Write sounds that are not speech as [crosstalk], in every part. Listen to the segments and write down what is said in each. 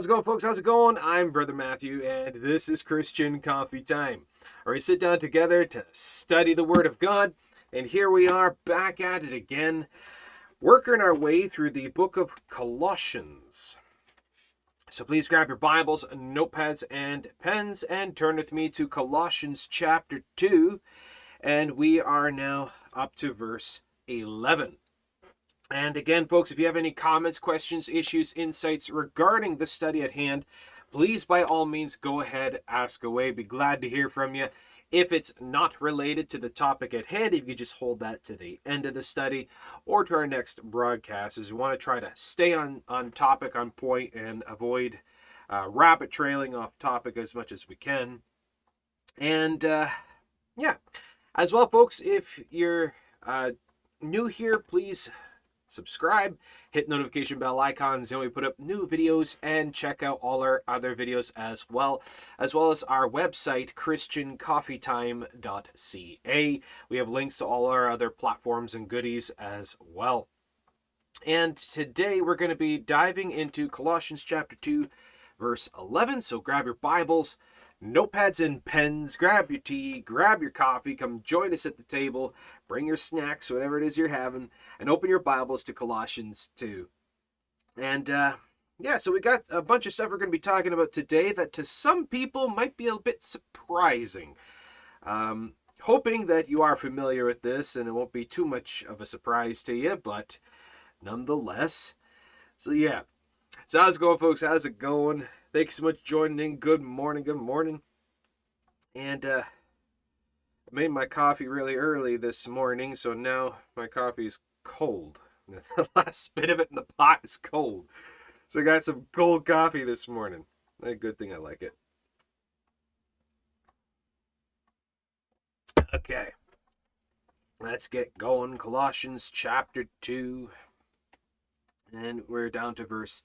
How's it going, folks? How's it going? I'm Brother Matthew, and this is Christian Coffee Time, where we sit down together to study the Word of God. And here we are back at it again, working our way through the book of Colossians. So please grab your Bibles, notepads, and pens and turn with me to Colossians chapter 2. And we are now up to verse 11. And again, folks, if you have any comments, questions, issues, insights regarding the study at hand, please by all means go ahead, ask away. Be glad to hear from you. If it's not related to the topic at hand, if you just hold that to the end of the study or to our next broadcast, as we want to try to stay on, on topic, on point, and avoid uh, rapid trailing off topic as much as we can. And uh, yeah, as well, folks, if you're uh, new here, please subscribe, hit notification bell icons, and we put up new videos and check out all our other videos as well, as well as our website, christiancoffeetime.ca. We have links to all our other platforms and goodies as well. And today we're going to be diving into Colossians chapter 2, verse 11. So grab your Bibles notepads and pens, grab your tea, grab your coffee, come join us at the table, bring your snacks, whatever it is you're having, and open your Bibles to Colossians 2. And uh, yeah, so we got a bunch of stuff we're going to be talking about today that to some people might be a bit surprising. Um, hoping that you are familiar with this and it won't be too much of a surprise to you, but nonetheless. So yeah. So how's it going, folks? How's it going? Thanks so much for joining in. Good morning, good morning. And uh, I made my coffee really early this morning, so now my coffee is cold. [laughs] The last bit of it in the pot is cold. So I got some cold coffee this morning. A good thing I like it. Okay. Let's get going. Colossians chapter 2. And we're down to verse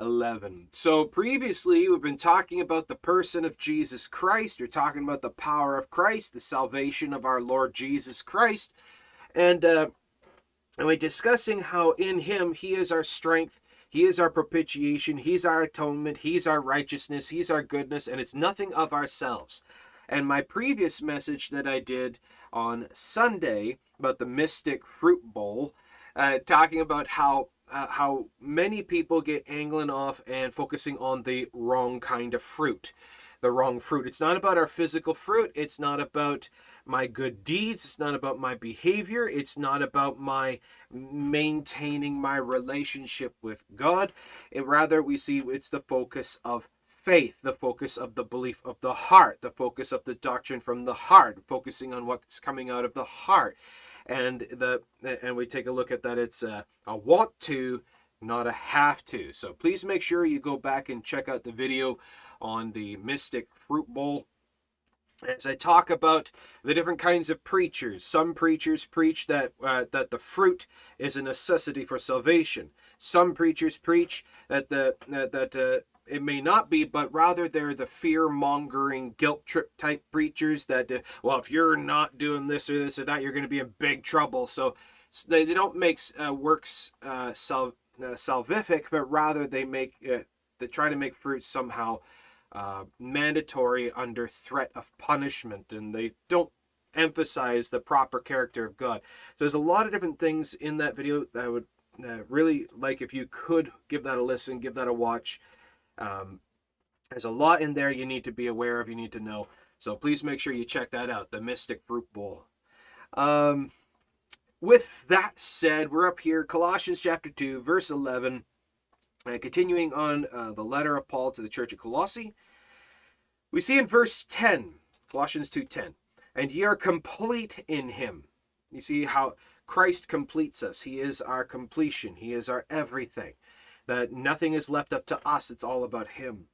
11. So previously, we've been talking about the person of Jesus Christ. We're talking about the power of Christ, the salvation of our Lord Jesus Christ. And, uh, and we're discussing how in him he is our strength, he is our propitiation, he's our atonement, he's our righteousness, he's our goodness, and it's nothing of ourselves. And my previous message that I did on Sunday about the mystic fruit bowl, uh, talking about how uh, how many people get angling off and focusing on the wrong kind of fruit. The wrong fruit. It's not about our physical fruit. It's not about my good deeds. It's not about my behavior. It's not about my maintaining my relationship with God. It rather we see it's the focus of faith, the focus of the belief of the heart, the focus of the doctrine from the heart, focusing on what's coming out of the heart and the and we take a look at that it's a, a want to not a have to so please make sure you go back and check out the video on the mystic fruit bowl as I talk about the different kinds of preachers, some preachers preach that uh, that the fruit is a necessity for salvation. Some preachers preach that the uh, that uh, it may not be, but rather they're the fear mongering, guilt trip type preachers that, uh, well, if you're not doing this or this or that, you're going to be in big trouble. So they, they don't make uh, works uh, sal- uh, salvific, but rather they make uh, they try to make fruit somehow uh, mandatory under threat of punishment, and they don't emphasize the proper character of God. So there's a lot of different things in that video that I would uh, really like if you could give that a listen, give that a watch. Um, there's a lot in there you need to be aware of, you need to know. So please make sure you check that out, the Mystic Fruit Bowl. Um, with that said, we're up here, Colossians chapter 2, verse 11, uh, continuing on uh, the letter of Paul to the church of Colossae. We see in verse 10, Colossians 2:10, and ye are complete in him. You see how Christ completes us. He is our completion. He is our everything that nothing is left up to us, it's all about Him.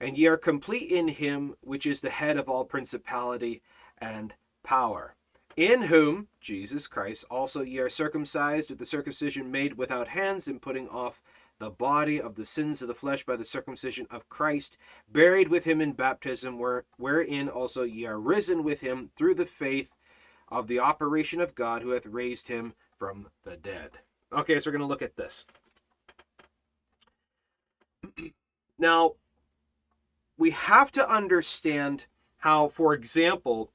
And ye are complete in Him, which is the head of all principality and power. In whom, Jesus Christ, also ye are circumcised with the circumcision made without hands, in putting off the body of the sins of the flesh by the circumcision of Christ, buried with him in baptism, where, wherein also ye are risen with him through the faith of the operation of God who hath raised him from the dead. Okay, so we're going to look at this. [clears throat] Now, we have to understand how, for example,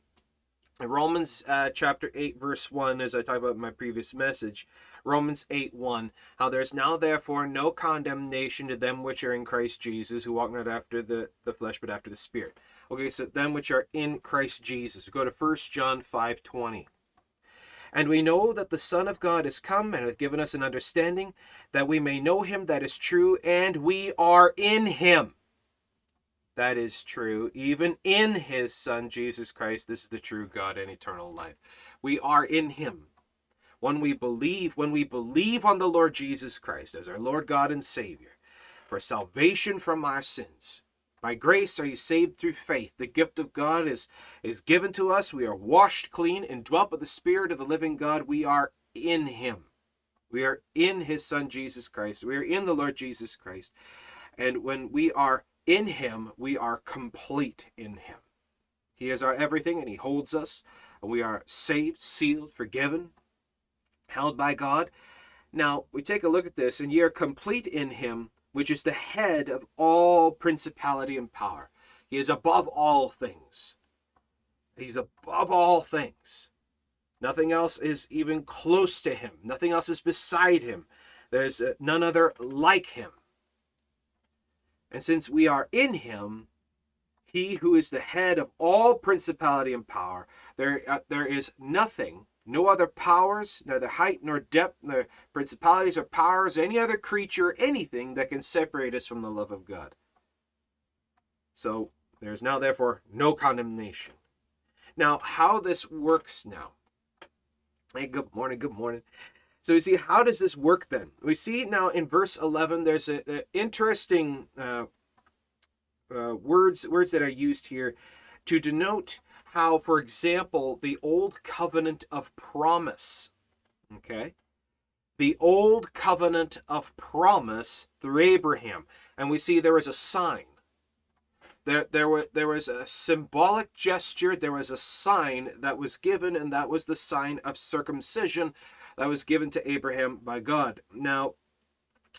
Romans uh, chapter 8, verse 1, as I talked about in my previous message, Romans 8 1, how there's now therefore no condemnation to them which are in Christ Jesus, who walk not after the, the flesh, but after the Spirit. Okay, so them which are in Christ Jesus. We go to 1 John 5 20. And we know that the Son of God is come and hath given us an understanding that we may know him that is true, and we are in him. That is true, even in his Son, Jesus Christ. This is the true God and eternal life. We are in him. When we believe, when we believe on the Lord Jesus Christ as our Lord God and Savior, for salvation from our sins, by grace are you saved through faith. The gift of God is, is given to us. We are washed clean and dwelt by the Spirit of the living God. We are in Him. We are in His Son Jesus Christ. We are in the Lord Jesus Christ. And when we are in Him, we are complete in Him. He is our everything and He holds us. And we are saved, sealed, forgiven, held by God. Now, we take a look at this, and ye are complete in Him which is the head of all principality and power. He is above all things. He's above all things. Nothing else is even close to him. Nothing else is beside him. There's uh, none other like him. And since we are in him, he who is the head of all principality and power, there, uh, there is nothing no other powers, neither height nor depth, nor principalities or powers, any other creature, anything that can separate us from the love of God. So there is now, therefore, no condemnation. Now, how this works now. Hey, good morning, good morning. So we see, how does this work then? We see now in verse 11, there's an interesting uh, uh, words, words that are used here to denote how, for example, the old covenant of promise, okay, the old covenant of promise through Abraham, and we see there was a sign. There, there, were, there was a symbolic gesture, there was a sign that was given, and that was the sign of circumcision that was given to Abraham by God. Now,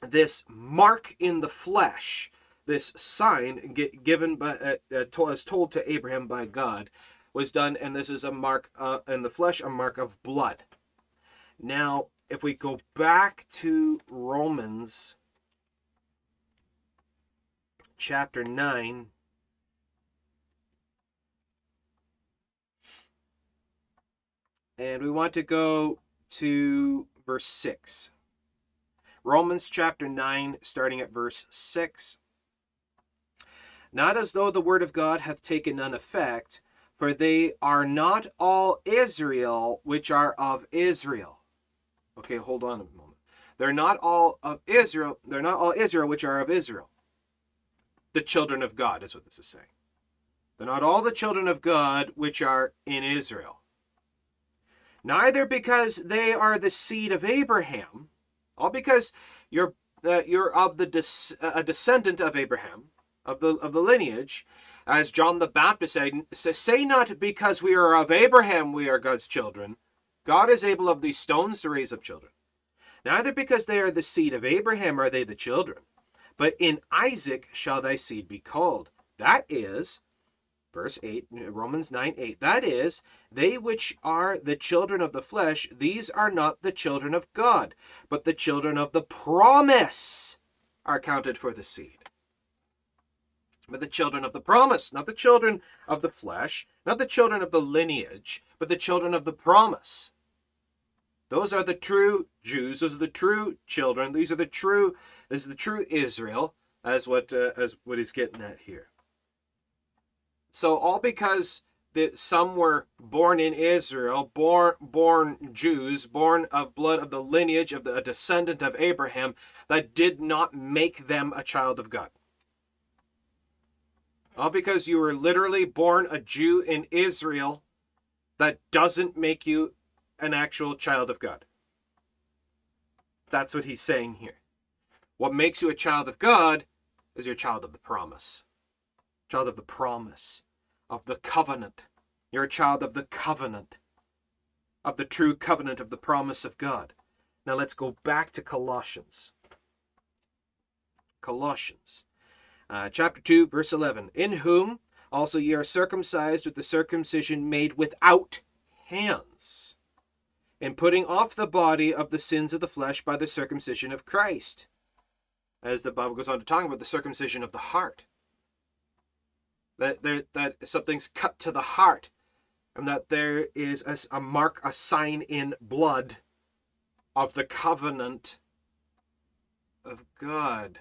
this mark in the flesh, this sign given by, uh, uh, as told to Abraham by God, was done, and this is a mark uh, in the flesh, a mark of blood. Now, if we go back to Romans chapter 9, and we want to go to verse 6. Romans chapter 9, starting at verse 6. Not as though the word of God hath taken none effect, for they are not all Israel which are of Israel. Okay, hold on a moment. They're not all of Israel, they're not all Israel which are of Israel. The children of God is what this is saying. They're not all the children of God which are in Israel. Neither because they are the seed of Abraham, all because you're uh, you're of the des- a descendant of Abraham, of the of the lineage, as John the Baptist said, Say not because we are of Abraham we are God's children. God is able of these stones to raise up children. Neither because they are the seed of Abraham are they the children, but in Isaac shall thy seed be called. That is, verse 8, Romans 9 8, that is, they which are the children of the flesh, these are not the children of God, but the children of the promise are counted for the seed but the children of the promise, not the children of the flesh, not the children of the lineage, but the children of the promise. Those are the true Jews. Those are the true children. These are the true. This is the true Israel, as what uh, as what he's getting at here. So all because that some were born in Israel, born born Jews, born of blood of the lineage of the, a descendant of Abraham, that did not make them a child of God. All because you were literally born a Jew in Israel, that doesn't make you an actual child of God. That's what he's saying here. What makes you a child of God is your child of the promise. Child of the promise, of the covenant. You're a child of the covenant, of the true covenant of the promise of God. Now let's go back to Colossians. Colossians. Uh, chapter 2, verse 11. In whom also ye are circumcised with the circumcision made without hands, in putting off the body of the sins of the flesh by the circumcision of Christ. As the Bible goes on to talk about the circumcision of the heart. That, that, that something's cut to the heart, and that there is a, a mark, a sign in blood of the covenant of God.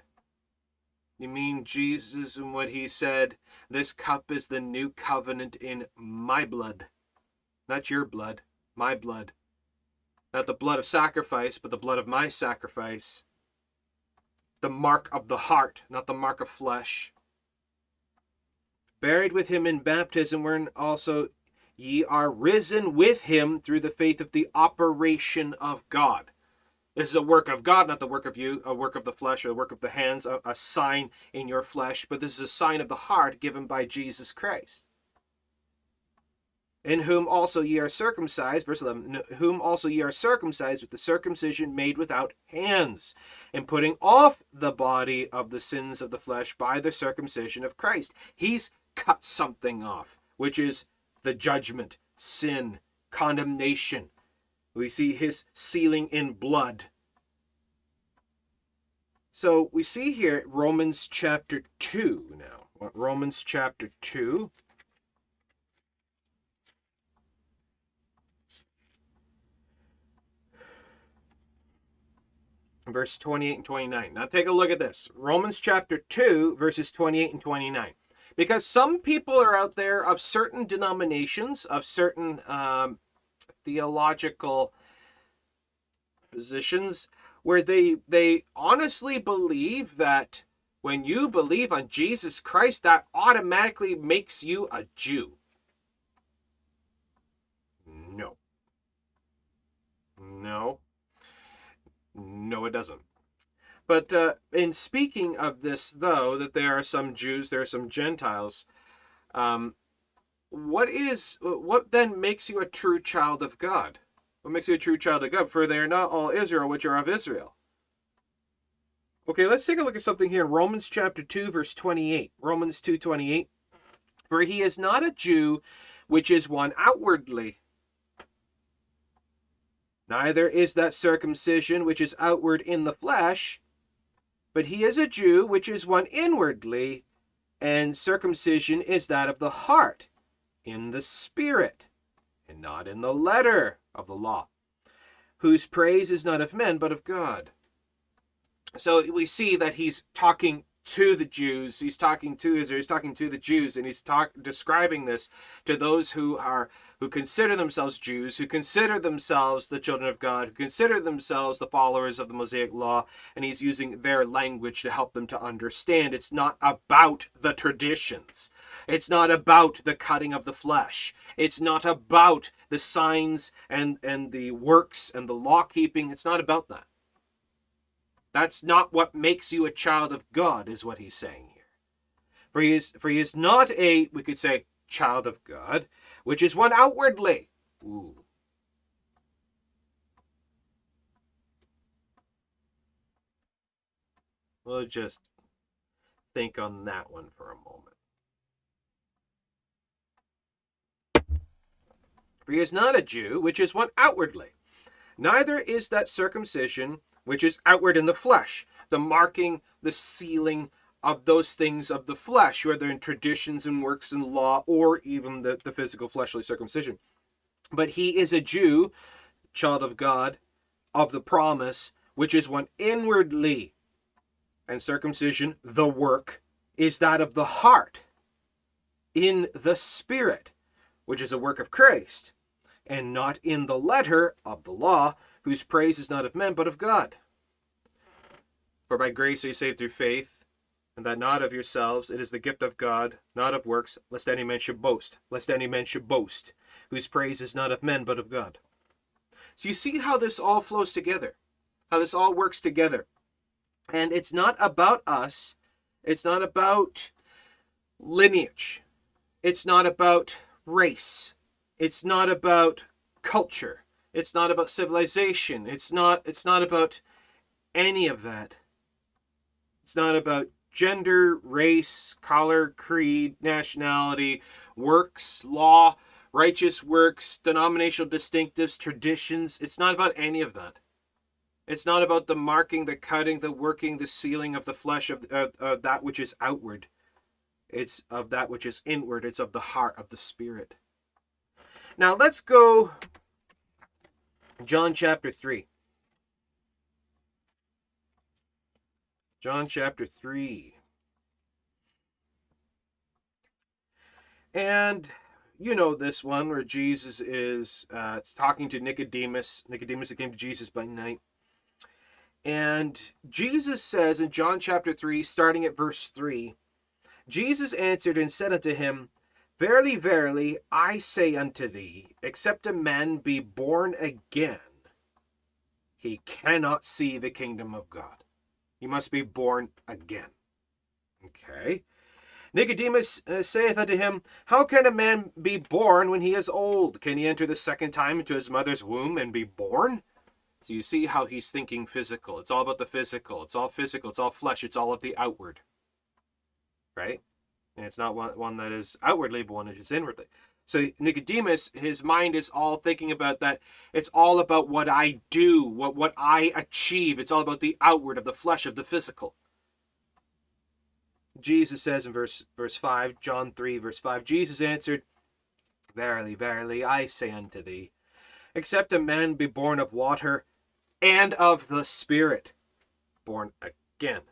You mean Jesus and what he said, this cup is the new covenant in my blood. Not your blood, my blood. Not the blood of sacrifice, but the blood of my sacrifice. The mark of the heart, not the mark of flesh. Buried with him in baptism, wherein also ye are risen with him through the faith of the operation of God. This is a work of God, not the work of you, a work of the flesh a work of the hands, a, a sign in your flesh, but this is a sign of the heart given by Jesus Christ. In whom also ye are circumcised, verse 11, whom also ye are circumcised with the circumcision made without hands, in putting off the body of the sins of the flesh by the circumcision of Christ. He's cut something off, which is the judgment, sin, condemnation, we see his sealing in blood. So we see here Romans chapter 2 now. Romans chapter 2. Verse 28 and 29. Now take a look at this. Romans chapter 2, verses 28 and 29 because some people are out there of certain denominations, of certain um, theological positions where they they honestly believe that when you believe on Jesus Christ that automatically makes you a Jew. No. No. No, it doesn't. But uh, in speaking of this, though, that there are some Jews, there are some Gentiles, um, what is what then makes you a true child of God? What makes you a true child of God? For they are not all Israel which are of Israel. Okay, let's take a look at something here in Romans chapter 2, verse 28. Romans 2 28. For he is not a Jew which is one outwardly. Neither is that circumcision which is outward in the flesh, but he is a Jew which is one inwardly, and circumcision is that of the heart in the Spirit, and not in the letter of the law, whose praise is not of men, but of God. So we see that he's talking to the Jews, he's talking to Israel, he's talking to the Jews, and he's talk, describing this to those who are who consider themselves Jews, who consider themselves the children of God, who consider themselves the followers of the Mosaic law, and he's using their language to help them to understand. It's not about the traditions. It's not about the cutting of the flesh. It's not about the signs and, and the works and the law keeping. It's not about that. That's not what makes you a child of God, is what he's saying here. For he is, for he is not a, we could say, child of God which is one outwardly. Ooh. We'll just think on that one for a moment. For he is not a Jew, which is one outwardly. Neither is that circumcision which is outward in the flesh, the marking, the sealing, of those things of the flesh, whether in traditions and works and law or even the, the physical fleshly circumcision. But he is a Jew, child of God, of the promise, which is one inwardly. And circumcision, the work, is that of the heart, in the spirit, which is a work of Christ, and not in the letter of the law, whose praise is not of men, but of God. For by grace are you saved through faith and that not of yourselves, it is the gift of God, not of works, lest any man should boast, lest any man should boast, whose praise is not of men, but of God. So you see how this all flows together, how this all works together. And it's not about us, it's not about lineage, it's not about race, it's not about culture, it's not about civilization, it's not it's not about any of that. It's not about gender, race, color, creed, nationality, works, law, righteous works, denominational distinctives, traditions. It's not about any of that. It's not about the marking, the cutting, the working, the sealing of the flesh of, of, of that which is outward. It's of that which is inward. It's of the heart of the spirit. Now let's go John chapter 3. John chapter 3. And you know this one where Jesus is uh, talking to Nicodemus. Nicodemus that came to Jesus by night. And Jesus says in John chapter 3, starting at verse 3, Jesus answered and said unto him, Verily, verily, I say unto thee, except a man be born again, he cannot see the kingdom of God. He must be born again. Okay. Nicodemus uh, saith unto him, How can a man be born when he is old? Can he enter the second time into his mother's womb and be born? So you see how he's thinking physical. It's all about the physical. It's all physical. It's all flesh. It's all of the outward. Right? And it's not one, one that is outwardly, but one that is inwardly. So Nicodemus, his mind is all thinking about that. It's all about what I do, what, what I achieve. It's all about the outward of the flesh, of the physical. Jesus says in verse verse 5, John 3, verse 5, Jesus answered, Verily, verily, I say unto thee, except a man be born of water and of the Spirit, born again.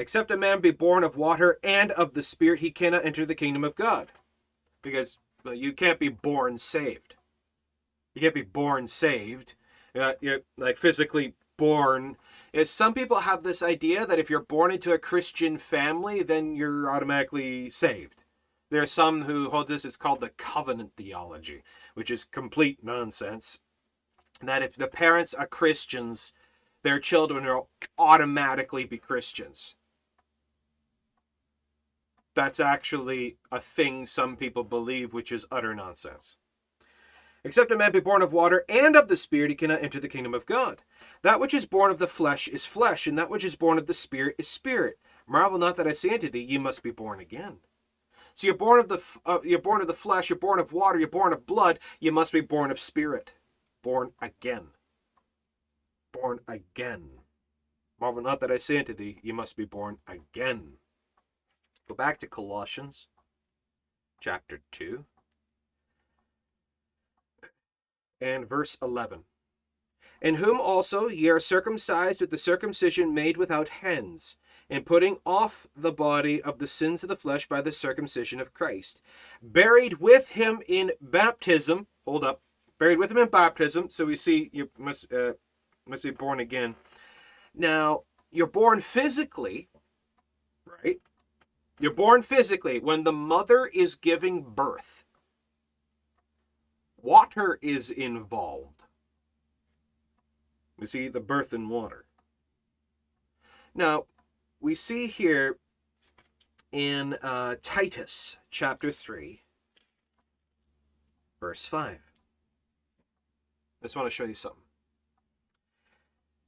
Except a man be born of water and of the Spirit, he cannot enter the kingdom of God because well, you can't be born saved. You can't be born saved. Uh, you're like physically born. Is some people have this idea that if you're born into a Christian family, then you're automatically saved. There are some who hold this. It's called the covenant theology, which is complete nonsense. That if the parents are Christians, their children will automatically be Christians that's actually a thing some people believe, which is utter nonsense. Except a man be born of water and of the Spirit, he cannot enter the kingdom of God. That which is born of the flesh is flesh, and that which is born of the Spirit is spirit. Marvel not that I say unto thee, ye must be born again. So you're born of the uh, you're born of the flesh, you're born of water, you're born of blood. You must be born of spirit, born again, born again. Marvel not that I say unto thee, ye must be born again. Go back to Colossians chapter 2 and verse 11. In whom also ye are circumcised with the circumcision made without hands, in putting off the body of the sins of the flesh by the circumcision of Christ, buried with him in baptism. Hold up, buried with him in baptism. So we see you must uh, must be born again. Now you're born physically, right? You're born physically. When the mother is giving birth, water is involved. You see the birth in water. Now, we see here in uh, Titus chapter 3, verse 5. I just want to show you something.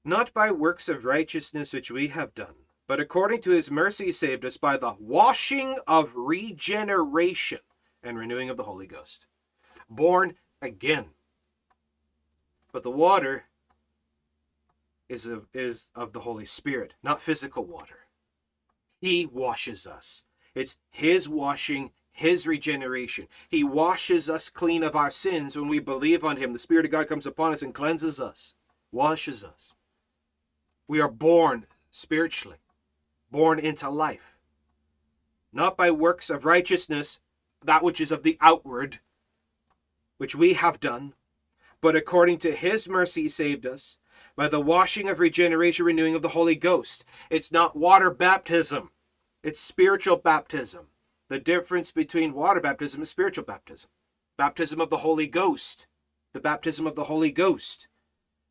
Not by works of righteousness which we have done but according to his mercy he saved us by the washing of regeneration and renewing of the Holy Ghost. Born again. But the water is of, is of the Holy Spirit, not physical water. He washes us. It's His washing, His regeneration. He washes us clean of our sins when we believe on Him. The Spirit of God comes upon us and cleanses us, washes us. We are born spiritually born into life, not by works of righteousness, that which is of the outward, which we have done, but according to his mercy saved us, by the washing of regeneration, renewing of the Holy Ghost. It's not water baptism, it's spiritual baptism. The difference between water baptism and spiritual baptism. Baptism of the Holy Ghost. The baptism of the Holy Ghost.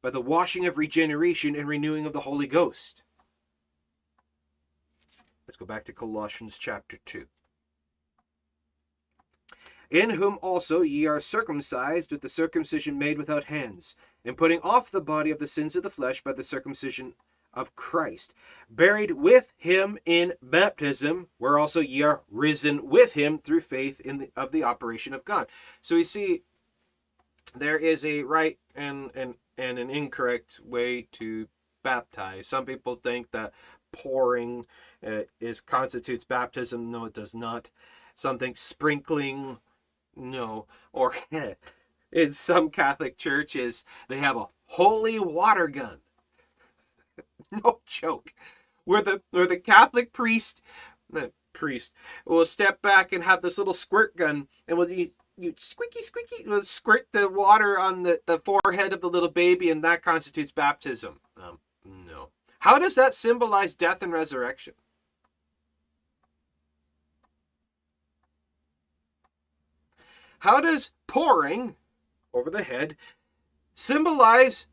By the washing of regeneration and renewing of the Holy Ghost. Let's go back to Colossians chapter 2. In whom also ye are circumcised with the circumcision made without hands, in putting off the body of the sins of the flesh by the circumcision of Christ, buried with him in baptism, where also ye are risen with him through faith in the, of the operation of God. So we see there is a right and, and, and an incorrect way to baptize. Some people think that pouring uh, is constitutes baptism. No, it does not. Something sprinkling, no. Or [laughs] in some Catholic churches, they have a holy water gun. [laughs] no joke. Where the where the Catholic priest, the priest will step back and have this little squirt gun, and will you, you squeaky squeaky squirt the water on the, the forehead of the little baby, and that constitutes baptism. Um. How does that symbolize death and resurrection? How does pouring over the head symbolize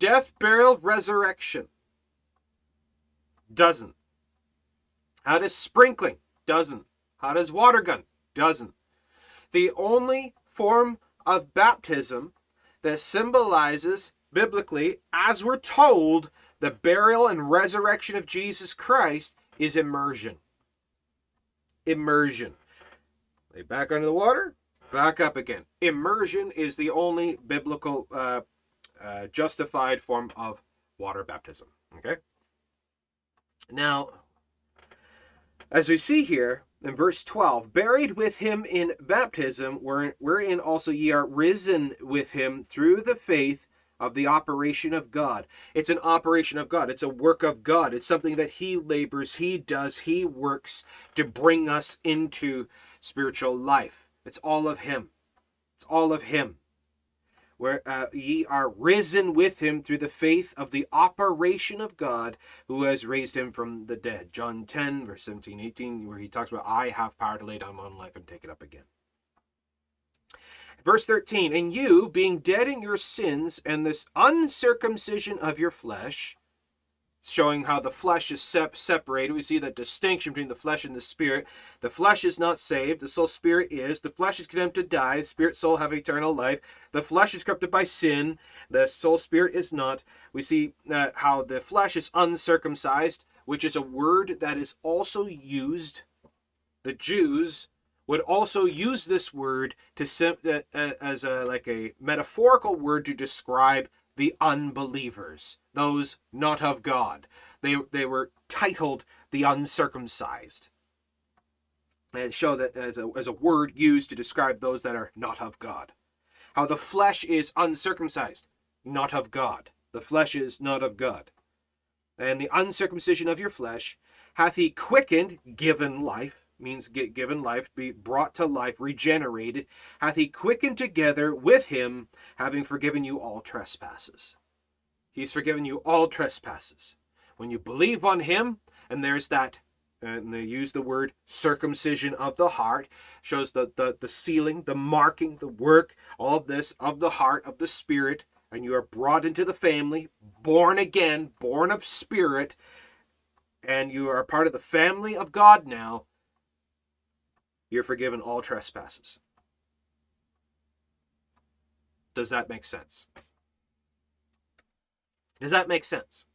death, burial, resurrection? Doesn't. How does sprinkling? Doesn't. How does water gun? Doesn't. The only form of baptism that symbolizes biblically, as we're told, the burial and resurrection of Jesus Christ is immersion. Immersion. Lay back under the water, back up again. Immersion is the only biblical uh, uh, justified form of water baptism. Okay? Now, as we see here in verse 12, buried with him in baptism, wherein also ye are risen with him through the faith of the operation of God. It's an operation of God. It's a work of God. It's something that He labors, He does, He works to bring us into spiritual life. It's all of Him. It's all of Him. Where uh, ye are risen with Him through the faith of the operation of God who has raised Him from the dead. John 10, verse 17, 18, where He talks about, I have power to lay down my own life and take it up again. Verse 13, and you, being dead in your sins and this uncircumcision of your flesh, showing how the flesh is sep- separated. We see that distinction between the flesh and the spirit. The flesh is not saved, the soul spirit is. The flesh is condemned to die, the spirit soul have eternal life. The flesh is corrupted by sin, the soul spirit is not. We see uh, how the flesh is uncircumcised, which is a word that is also used. The Jews would also use this word to uh, uh, as a like a metaphorical word to describe the unbelievers, those not of God. They they were titled the uncircumcised. And show that as a, as a word used to describe those that are not of God. How the flesh is uncircumcised, not of God. The flesh is not of God. And the uncircumcision of your flesh hath he quickened, given life, means get given life, be brought to life, regenerated, hath he quickened together with him, having forgiven you all trespasses. He's forgiven you all trespasses. When you believe on him, and there's that, uh, and they use the word circumcision of the heart, shows the, the, the sealing, the marking, the work, all of this of the heart, of the spirit, and you are brought into the family, born again, born of spirit, and you are part of the family of God now you're forgiven all trespasses. Does that make sense? Does that make sense?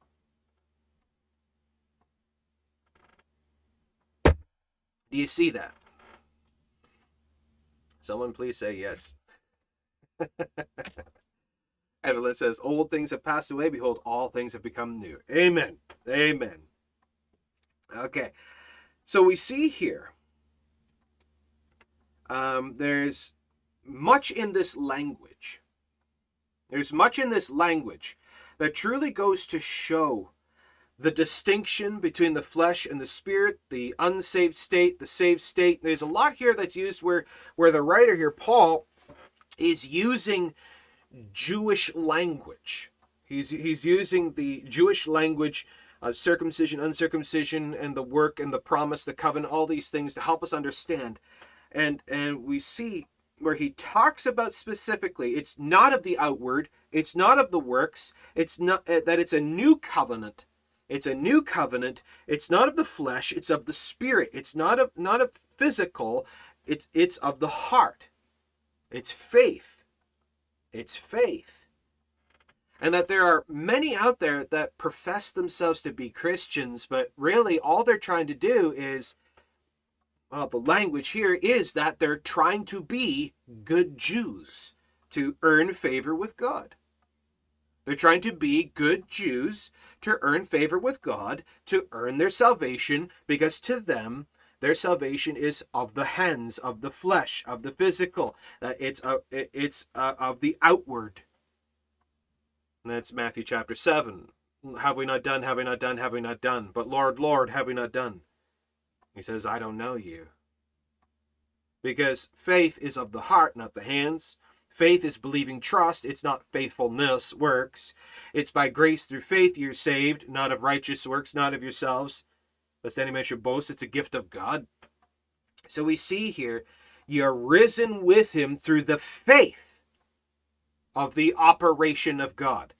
Do you see that? Someone please say yes. [laughs] Evelyn says, Old things have passed away. Behold, all things have become new. Amen. Amen. Okay. So we see here um, there's much in this language. There's much in this language that truly goes to show the distinction between the flesh and the spirit, the unsaved state, the saved state. There's a lot here that's used where where the writer here, Paul, is using Jewish language. He's he's using the Jewish language of circumcision, uncircumcision, and the work and the promise, the covenant, all these things to help us understand and and we see where he talks about specifically it's not of the outward it's not of the works it's not uh, that it's a new covenant. It's a new covenant. It's not of the flesh it's of the spirit. It's not of not of physical it's it's of the heart. It's faith. It's faith. And that there are many out there that profess themselves to be Christians, but really all they're trying to do is, well, the language here is that they're trying to be good Jews to earn favor with God. They're trying to be good Jews to earn favor with God, to earn their salvation, because to them, their salvation is of the hands, of the flesh, of the physical. Uh, it's uh, it's uh, of the outward. And that's Matthew chapter 7. Have we not done, have we not done, have we not done? But Lord, Lord, have we not done? He says, I don't know you. Because faith is of the heart, not the hands. Faith is believing trust. It's not faithfulness, works. It's by grace through faith you're saved, not of righteous works, not of yourselves. Lest any man should boast, it's a gift of God. So we see here, you're risen with him through the faith of the operation of God.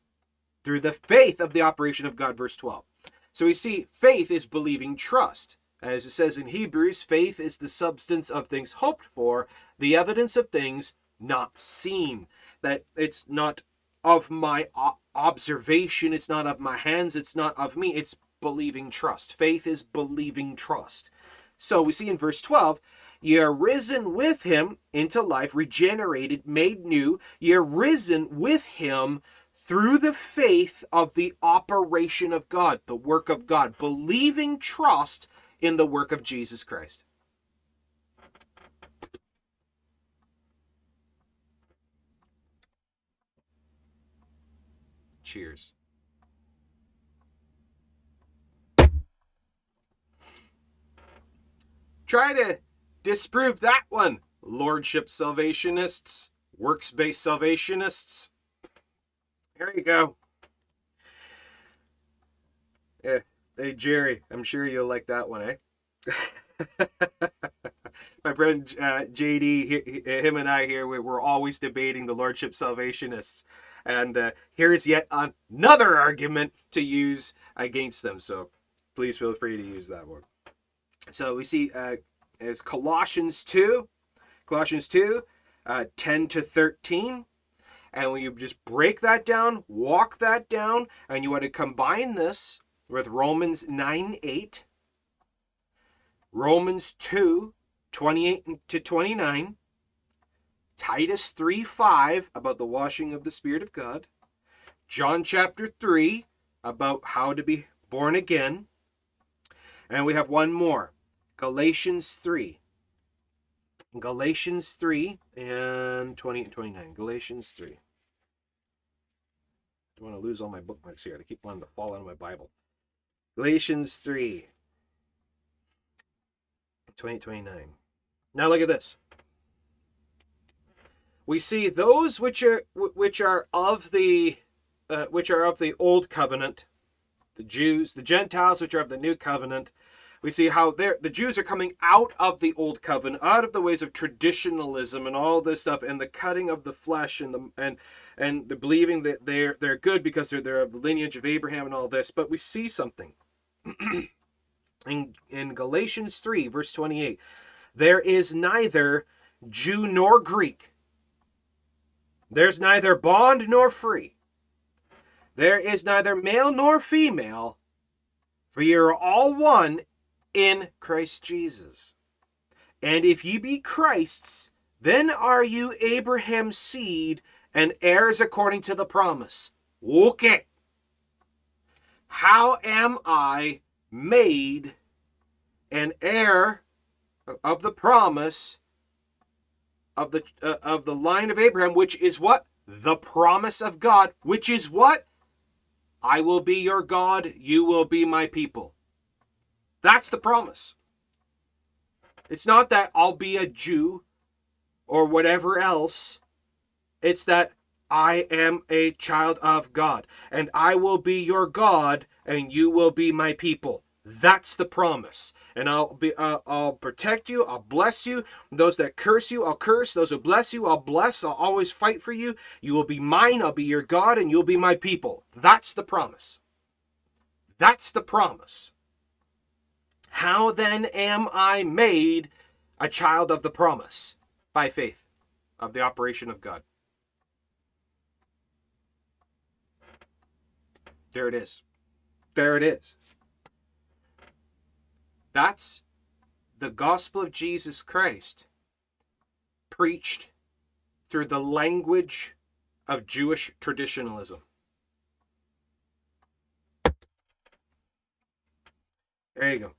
Through the faith of the operation of God, verse 12. So we see faith is believing trust. As it says in Hebrews, faith is the substance of things hoped for, the evidence of things not seen. That it's not of my observation, it's not of my hands, it's not of me, it's believing trust. Faith is believing trust. So we see in verse 12, Ye are risen with him into life, regenerated, made new. Ye are risen with him through the faith of the operation of God, the work of God, believing trust in the work of Jesus Christ. Cheers. Try to disprove that one, Lordship Salvationists, works based Salvationists. There you go. Yeah. Hey, Jerry, I'm sure you'll like that one, eh? [laughs] My friend uh, JD, him and I here, we're always debating the Lordship Salvationists. And uh, here's yet another argument to use against them. So please feel free to use that one. So we see uh, as Colossians 2, Colossians 2, uh, 10 to 13. And when you just break that down, walk that down, and you want to combine this with Romans 9 8, Romans 2 28 to 29, Titus 3 5 about the washing of the Spirit of God, John chapter 3 about how to be born again, and we have one more Galatians 3. Galatians 3 and 20 and 29. Galatians 3. I don't want to lose all my bookmarks here. I keep wanting to fall out of my Bible. Galatians 3. 20, 29. Now look at this we see those which are which are of the uh, which are of the old covenant, the Jews, the Gentiles which are of the new covenant. We see how the Jews are coming out of the old covenant, out of the ways of traditionalism and all this stuff, and the cutting of the flesh and the and and the believing that they're they're good because they're they're of the lineage of Abraham and all this. But we see something [clears throat] in in Galatians three verse twenty eight. There is neither Jew nor Greek there's neither bond nor free. There is neither male nor female, for ye are all one in Christ Jesus. And if ye be Christ's, then are you Abraham's seed and heirs according to the promise. Okay. How am I made an heir of the promise of the uh, of the line of Abraham, which is what the promise of God, which is what I will be your God, you will be my people. That's the promise. It's not that I'll be a Jew or whatever else. It's that I am a child of God, and I will be your God, and you will be my people. That's the promise. And I'll be uh, I'll protect you, I'll bless you. Those that curse you, I'll curse. Those who bless you, I'll bless. I'll always fight for you. You will be mine, I'll be your God and you'll be my people. That's the promise. That's the promise. How then am I made a child of the promise? By faith of the operation of God. There it is. There it is. That's the gospel of Jesus Christ preached through the language of Jewish traditionalism. There you go.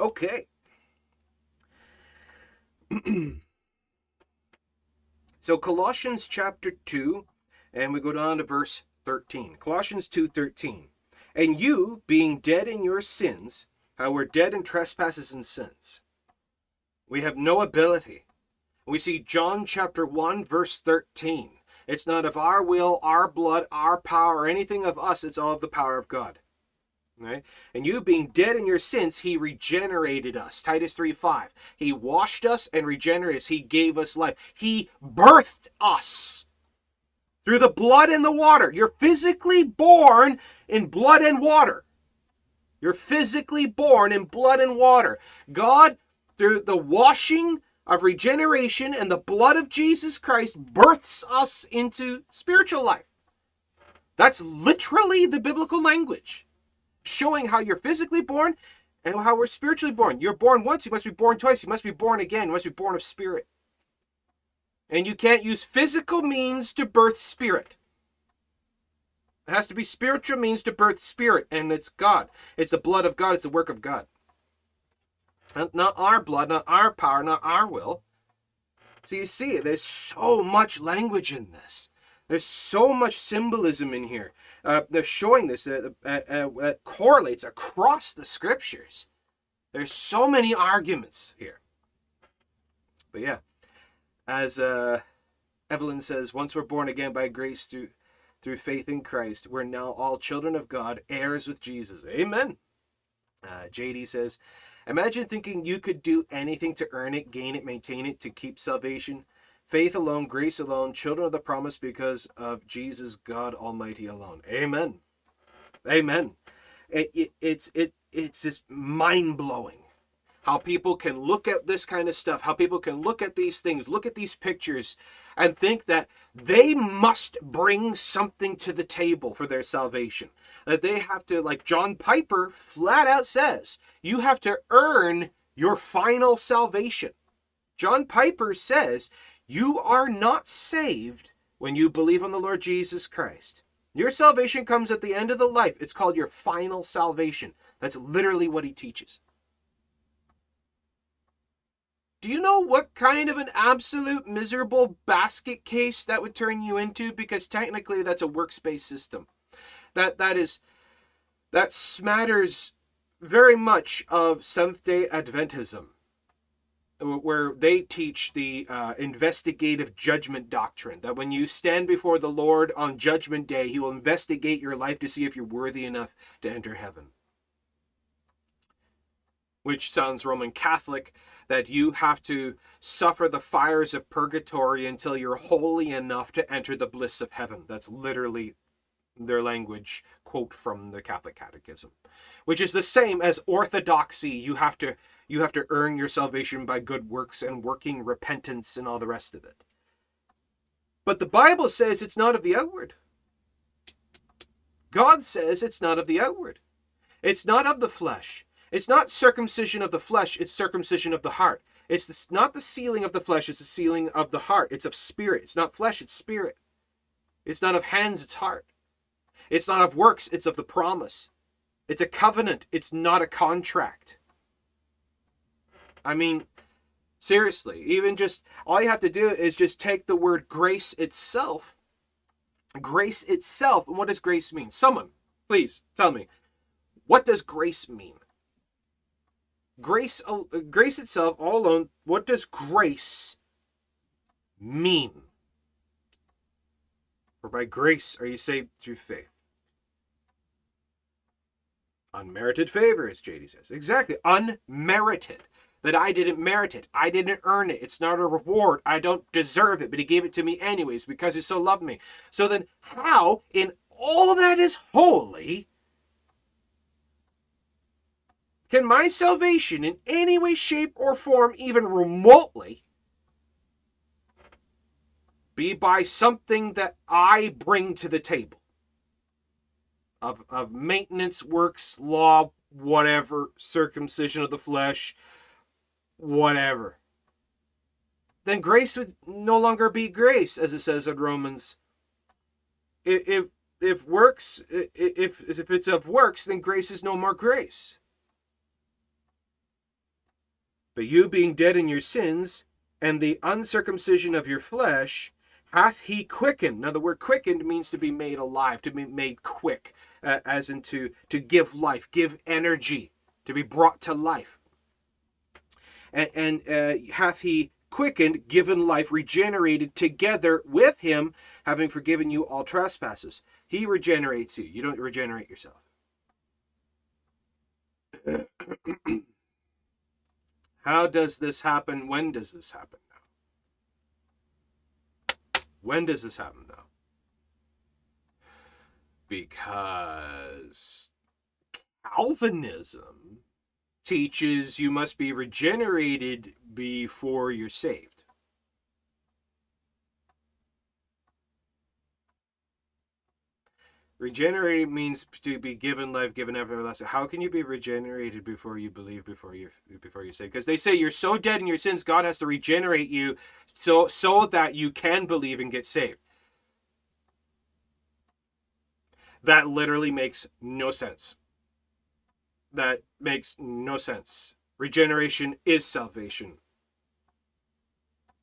Okay. [clears throat] so Colossians chapter 2 and we go down to verse 13. Colossians 2:13. And you being dead in your sins, how we're dead in trespasses and sins. We have no ability. We see John chapter 1 verse 13. It's not of our will, our blood, our power, anything of us, it's all of the power of God. Right? And you being dead in your sins, he regenerated us. Titus 3 5. He washed us and regenerated us. He gave us life. He birthed us through the blood and the water. You're physically born in blood and water. You're physically born in blood and water. God, through the washing of regeneration and the blood of Jesus Christ, births us into spiritual life. That's literally the biblical language, showing how you're physically born and how we're spiritually born. You're born once, you must be born twice, you must be born again, you must be born of spirit. And you can't use physical means to birth spirit. It has to be spiritual means to birth spirit, and it's God. It's the blood of God, it's the work of God. Not our blood, not our power, not our will. So you see, there's so much language in this. There's so much symbolism in here. Uh, they're showing this uh, uh, uh, correlates across the scriptures. There's so many arguments here. But yeah, as uh, Evelyn says, once we're born again by grace through through faith in Christ, we're now all children of God, heirs with Jesus. Amen. Uh, JD says, imagine thinking you could do anything to earn it, gain it, maintain it, to keep salvation. Faith alone, grace alone, children of the promise because of Jesus, God Almighty alone. Amen. Amen. It, it, it's it it's just mind blowing how people can look at this kind of stuff, how people can look at these things, look at these pictures, and think that they must bring something to the table for their salvation. That they have to, like John Piper flat out says, you have to earn your final salvation. John Piper says, you are not saved when you believe on the Lord Jesus Christ. Your salvation comes at the end of the life. It's called your final salvation. That's literally what he teaches. Do you know what kind of an absolute miserable basket case that would turn you into? Because technically that's a works-based system. That that is that smatters very much of Seventh Day Adventism, where they teach the uh, investigative judgment doctrine. That when you stand before the Lord on Judgment Day, He will investigate your life to see if you're worthy enough to enter heaven. Which sounds Roman Catholic that you have to suffer the fires of purgatory until you're holy enough to enter the bliss of heaven. That's literally their language quote from the Catholic Catechism, which is the same as orthodoxy. You have to you have to earn your salvation by good works and working repentance and all the rest of it. But the Bible says it's not of the outward. God says it's not of the outward. It's not of the flesh. It's not circumcision of the flesh, it's circumcision of the heart. It's this, not the sealing of the flesh, it's the sealing of the heart. It's of spirit. It's not flesh, it's spirit. It's not of hands, it's heart. It's not of works, it's of the promise. It's a covenant, it's not a contract. I mean, seriously, even just all you have to do is just take the word grace itself. Grace itself. And what does grace mean? Someone, please tell me. What does grace mean? grace grace itself all alone what does grace mean for by grace are you saved through faith unmerited favor as jd says exactly unmerited that i didn't merit it. I didn't earn it. It's not a reward. I don't deserve it but he gave it to me anyways because he so loved me. So then how in all that is holy can my salvation in any way, shape, or form, even remotely, be by something that I bring to the table? Of, of maintenance, works, law, whatever, circumcision of the flesh, whatever. Then grace would no longer be grace, as it says in Romans. If if works if if it's of works, then grace is no more grace. But you being dead in your sins, and the uncircumcision of your flesh, hath he quickened. Now, the word quickened means to be made alive, to be made quick, uh, as in to, to give life, give energy, to be brought to life. And, and uh, hath he quickened, given life, regenerated together with him, having forgiven you all trespasses. He regenerates you. You don't regenerate yourself. [clears throat] How does this happen? When does this happen now? When does this happen though? Because Calvinism teaches you must be regenerated before you're saved. Regenerated means to be given life, given everlasting. How can you be regenerated before you believe, before you before you say? Because they say you're so dead in your sins, God has to regenerate you so so that you can believe and get saved. That literally makes no sense. That makes no sense. Regeneration is salvation.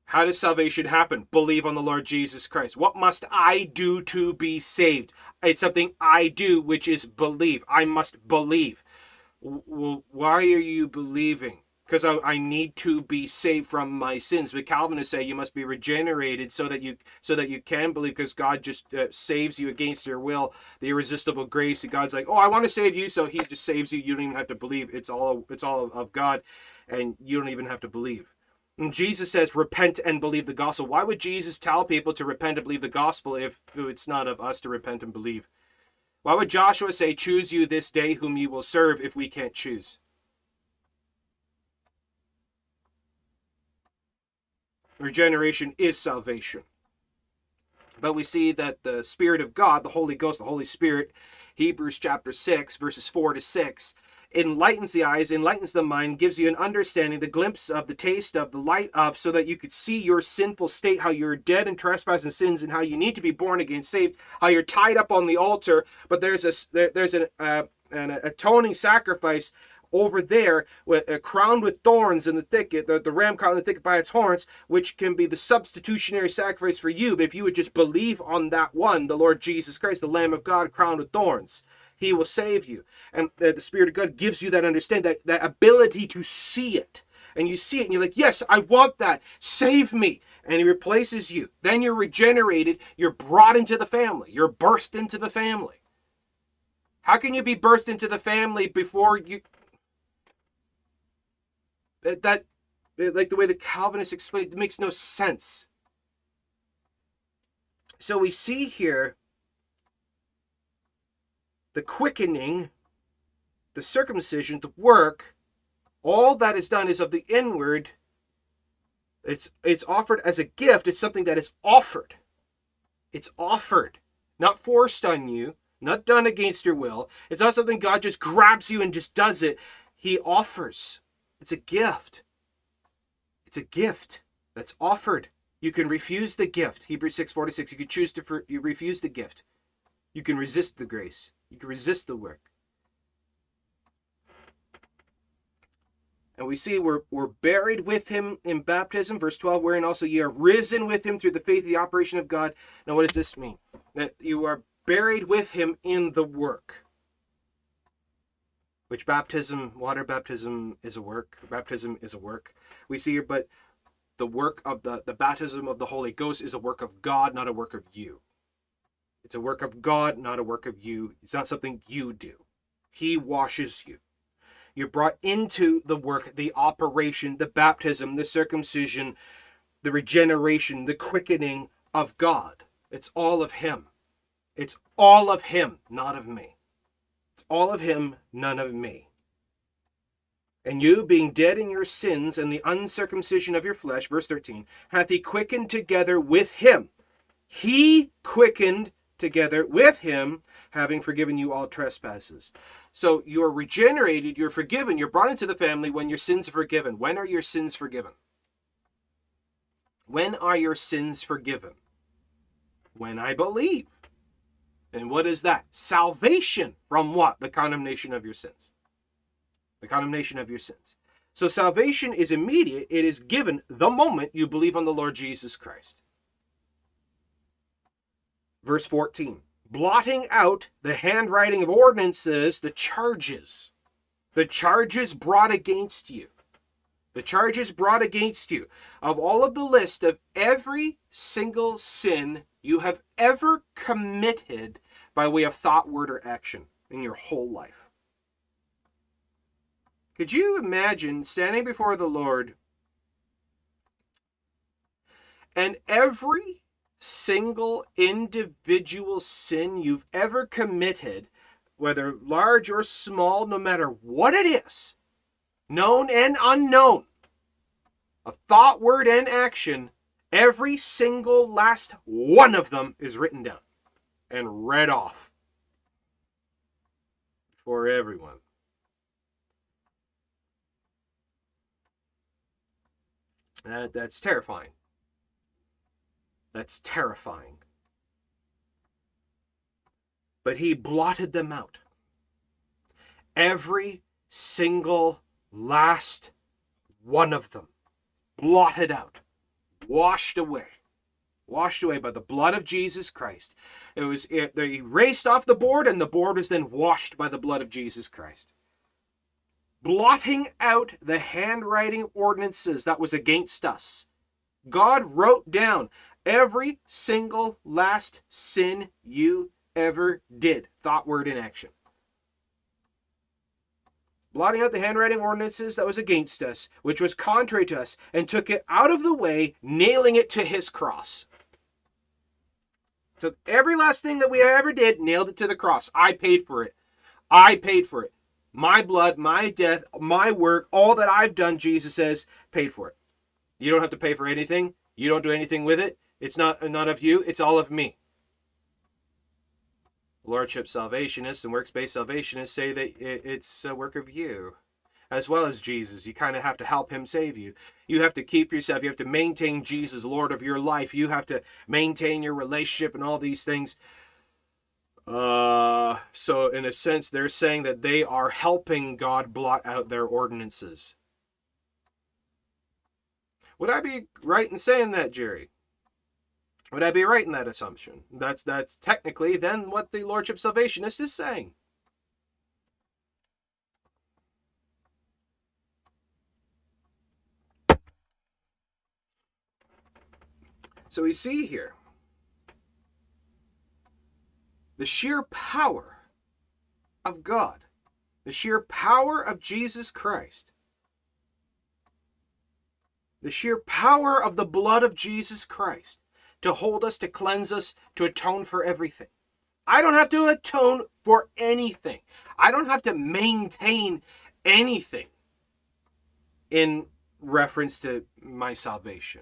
How does salvation happen? Believe on the Lord Jesus Christ. What must I do to be saved? It's something I do, which is believe. I must believe. Why are you believing? Because I, I need to be saved from my sins. But Calvinists say you must be regenerated so that you so that you can believe, because God just uh, saves you against your will. The irresistible grace. God's like, oh, I want to save you, so He just saves you. You don't even have to believe. It's all it's all of God, and you don't even have to believe. And Jesus says, repent and believe the gospel. Why would Jesus tell people to repent and believe the gospel if it's not of us to repent and believe? Why would Joshua say, choose you this day whom you will serve if we can't choose? Regeneration is salvation. But we see that the Spirit of God, the Holy Ghost, the Holy Spirit, Hebrews chapter 6, verses 4 to 6, enlightens the eyes, enlightens the mind, gives you an understanding, the glimpse of the taste of the light of, so that you could see your sinful state, how you're dead in trespass and sins, and how you need to be born again, saved, how you're tied up on the altar, but there's a there, there's an uh, an atoning sacrifice over there with uh, crowned with thorns in the thicket, the, the ram caught in the thicket by its horns, which can be the substitutionary sacrifice for you. But if you would just believe on that one, the Lord Jesus Christ, the Lamb of God, crowned with thorns. He will save you. And the Spirit of God gives you that understanding, that, that ability to see it. And you see it and you're like, yes, I want that. Save me. And He replaces you. Then you're regenerated. You're brought into the family. You're birthed into the family. How can you be birthed into the family before you. That, that eh, like the way the Calvinists explain it, it makes no sense. So we see here the quickening, the circumcision, the work, all that is done is of the inward. It's it's offered as a gift. It's something that is offered. It's offered, not forced on you, not done against your will. It's not something God just grabs you and just does it. He offers. It's a gift. It's a gift that's offered. You can refuse the gift. Hebrews 6:46. You can choose to for, you refuse the gift. You can resist the grace. You can resist the work. And we see we're, we're buried with him in baptism, verse 12, wherein also ye are risen with him through the faith of the operation of God. Now, what does this mean? That you are buried with him in the work. Which baptism, water baptism is a work. Baptism is a work. We see here, but the work of the, the baptism of the Holy Ghost is a work of God, not a work of you. It's a work of God, not a work of you. It's not something you do. He washes you. You're brought into the work, the operation, the baptism, the circumcision, the regeneration, the quickening of God. It's all of Him. It's all of Him, not of me. All of Him, none of me. And you, being dead in your sins and the uncircumcision of your flesh, verse 13, hath He quickened together with Him he quickened together with him, having forgiven you all trespasses. So you're regenerated, you're forgiven, you're brought into the family when your sins are forgiven. When are your sins forgiven? When are your sins forgiven? When I believe. And what is that? Salvation from what? The condemnation of your sins. The condemnation of your sins. So salvation is immediate. It is given the moment you believe on the Lord Jesus Christ. Verse 14 blotting out the handwriting of ordinances, the charges, the charges brought against you. The charges brought against you of all of the list of every single sin you have ever committed by way of thought, word, or action in your whole life. Could you imagine standing before the Lord and every single individual sin you've ever committed, whether large or small, no matter what it is, known and unknown, of thought, word, and action, every single last one of them is written down and read off for everyone. That, that's terrifying. That's terrifying. But he blotted them out. Every single last one of them blotted out, washed away, washed away by the blood of Jesus Christ. It was it, they erased off the board, and the board was then washed by the blood of Jesus Christ. Blotting out the handwriting ordinances that was against us. God wrote down every single last sin you ever did, thought, word, and action. Blotting out the handwriting ordinances that was against us, which was contrary to us, and took it out of the way, nailing it to his cross. Took every last thing that we ever did, nailed it to the cross. I paid for it. I paid for it. My blood, my death, my work, all that I've done, Jesus says, paid for it. You don't have to pay for anything. You don't do anything with it. It's not not of you, it's all of me. Lordship salvationists and works-based salvationists say that it's a work of you as well as Jesus. You kind of have to help him save you. You have to keep yourself, you have to maintain Jesus Lord of your life. You have to maintain your relationship and all these things. Uh, so in a sense, they're saying that they are helping God blot out their ordinances. Would I be right in saying that, Jerry? Would I be right in that assumption? That's that's technically then what the Lordship Salvationist is saying. So we see here the sheer power of God, the sheer power of Jesus Christ, the sheer power of the blood of Jesus Christ to hold us, to cleanse us, to atone for everything. I don't have to atone for anything. I don't have to maintain anything in reference to my salvation.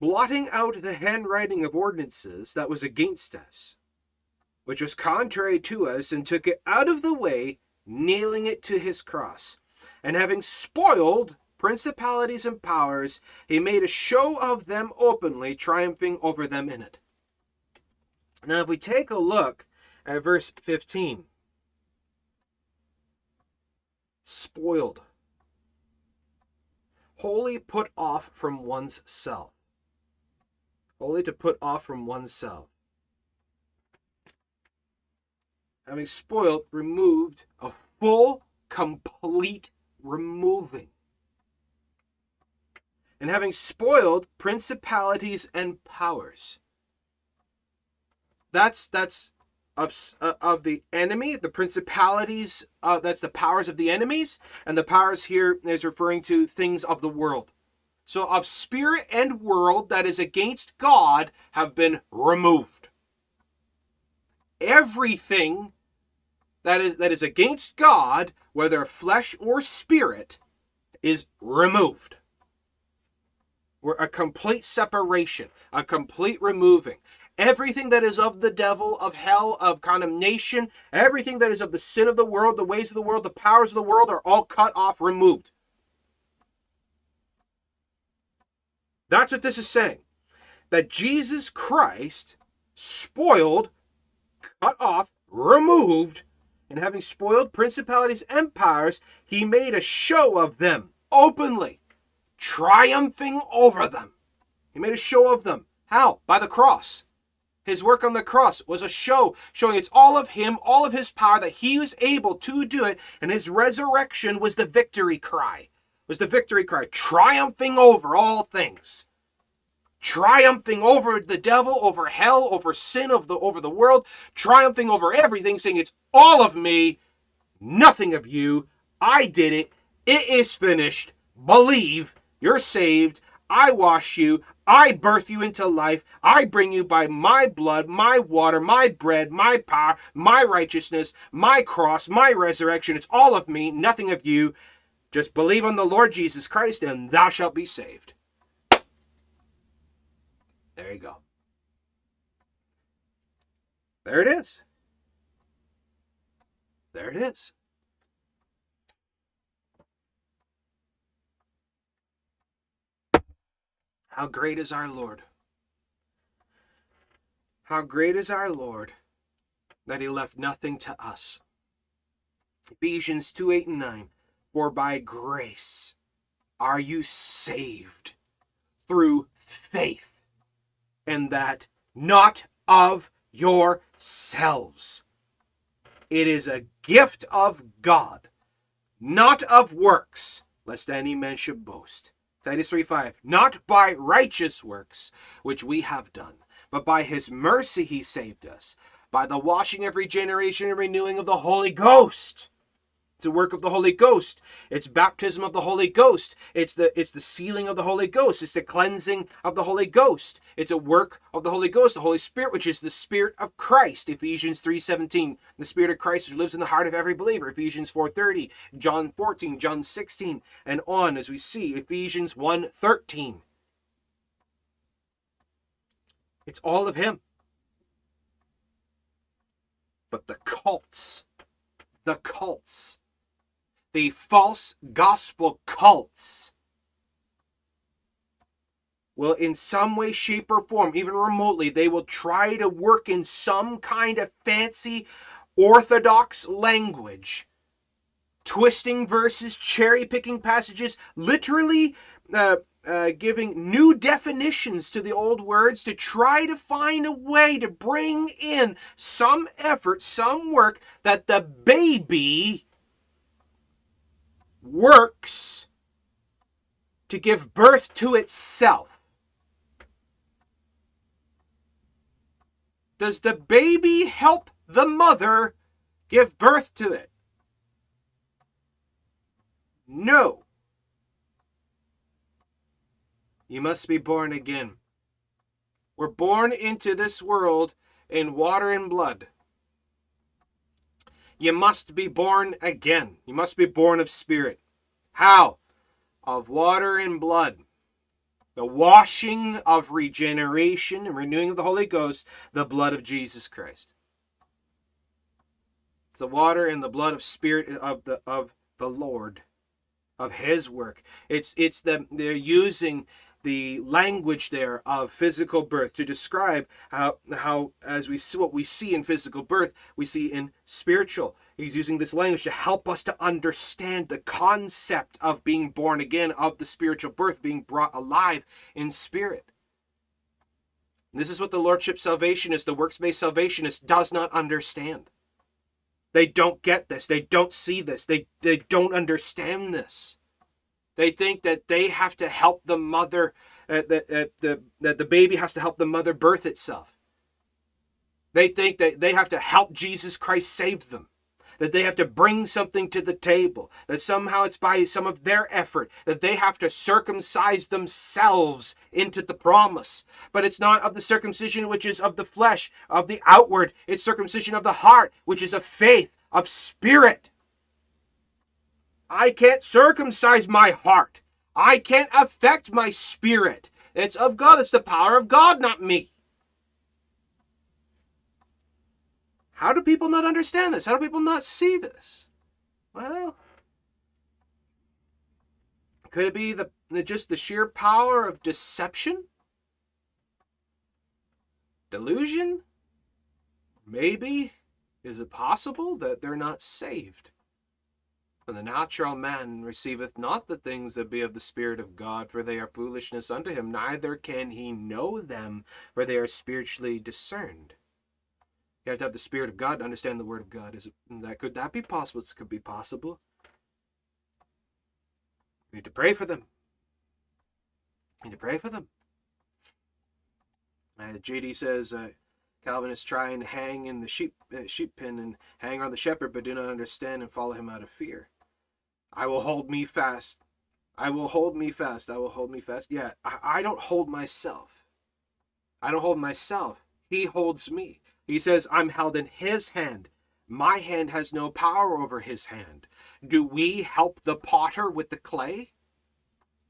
Blotting out the handwriting of ordinances that was against us, which was contrary to us, and took it out of the way, nailing it to his cross. And having spoiled principalities and powers, he made a show of them openly, triumphing over them in it. Now, if we take a look at verse 15, spoiled, wholly put off from one's self, wholly to put off from one's self. Having spoiled, removed, a full, complete removing and having spoiled principalities and powers. That's that's of uh, of the enemy, the principalities. Uh, that's the powers of the enemies, and the powers here is referring to things of the world. So of spirit and world that is against God have been removed. Everything that is that is against God, whether flesh or spirit, is removed. A complete separation, a complete removing. Everything that is of the devil, of hell, of condemnation, everything that is of the sin of the world, the ways of the world, the powers of the world are all cut off, removed. That's what this is saying. That Jesus Christ spoiled, cut off, removed, and having spoiled principalities and powers, he made a show of them openly, triumphing over them. He made a show of them. How? By the cross. His work on the cross was a show showing it's all of him, all of his power, that he was able to do it, and his resurrection was the victory cry. Was the victory cry, triumphing over all things. Triumphing over the devil, over hell, over sin of the over the world, triumphing over everything, saying it's all of me, nothing of you. I did it. It is finished. Believe you're saved. I wash you. I birth you into life. I bring you by my blood, my water, my bread, my power, my righteousness, my cross, my resurrection. It's all of me, nothing of you. Just believe on the Lord Jesus Christ and thou shalt be saved. There you go. There it is. There it is. How great is our Lord? How great is our Lord that he left nothing to us. Ephesians 2 8 and 9. For by grace are you saved through faith, and that not of yourselves. It is a gift of God, not of works, lest any man should boast. Titus 3 5. Not by righteous works which we have done, but by his mercy he saved us, by the washing of regeneration and renewing of the Holy Ghost. It's a work of the Holy Ghost. It's baptism of the Holy Ghost. It's the it's the sealing of the Holy Ghost. It's the cleansing of the Holy Ghost. It's a work of the Holy Ghost, the Holy Spirit, which is the Spirit of Christ. Ephesians 3:17. The Spirit of Christ which lives in the heart of every believer. Ephesians 4:30, John 14, John 16, and on as we see Ephesians 1:13. It's all of him. But the cults, the cults the false gospel cults will in some way shape or form even remotely they will try to work in some kind of fancy orthodox language twisting verses cherry picking passages literally uh, uh, giving new definitions to the old words to try to find a way to bring in some effort, some work that the baby works to give birth to itself. Does the baby help the mother give birth to it? No. You must be born again. We're born into this world in water and blood. You must be born again. You must be born of spirit. How? Of water and blood. The washing of regeneration and renewing of the Holy Ghost, the blood of Jesus Christ. It's the water and the blood of spirit of the of the Lord, of his work. It's it's the they're using the language there of physical birth to describe how how as we see what we see in physical birth we see in spiritual. He's using this language to help us to understand the concept of being born again of the spiritual birth being brought alive in spirit. This is what the lordship salvationist the works-based salvationist does not understand. They don't get this. They don't see this. They they don't understand this they think that they have to help the mother, uh, that, the, that the baby has to help the mother birth itself. They think that they have to help Jesus Christ save them. That they have to bring something to the table. That somehow it's by some of their effort. That they have to circumcise themselves into the promise. But it's not of the circumcision which is of the flesh, of the outward. It's circumcision of the heart, which is of faith, of spirit. I can't circumcise my heart. I can't affect my spirit It's of God. It's the power of God, not me. How do people not understand this? How do people not see this? Well, could it be the, just the sheer power of deception? Delusion? Maybe. Is it possible that they're not saved? For the natural man receiveth not the things that be of the Spirit of God, for they are foolishness unto him, neither can he know them, for they are spiritually discerned. You have to have the Spirit of God to understand the Word of God. Is it that could that be possible? It could be possible. We need to pray for them. We need to pray for them. Uh, JD says uh, Calvinists try and hang in the sheep uh, sheep pen and hang on the shepherd, but do not understand and follow him out of fear. I will hold me fast. I will hold me fast. I will hold me fast. Yeah, I, I don't hold myself. I don't hold myself. He holds me. He says, I'm held in his hand. My hand has no power over his hand. Do we help the potter with the clay?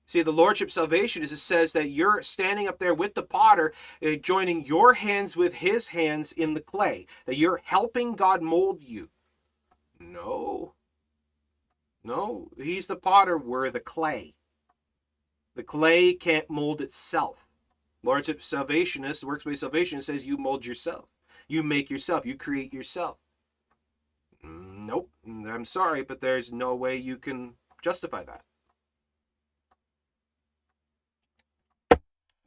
See, the Lordship salvation is it says that you're standing up there with the potter, uh, joining your hands with his hands in the clay, that you're helping God mold you. No. No, he's the potter, we're the clay. The clay can't mold itself. Lordship salvationist, works-based salvation says you mold yourself. You make yourself. You create yourself. Nope. I'm sorry, but there's no way you can justify that.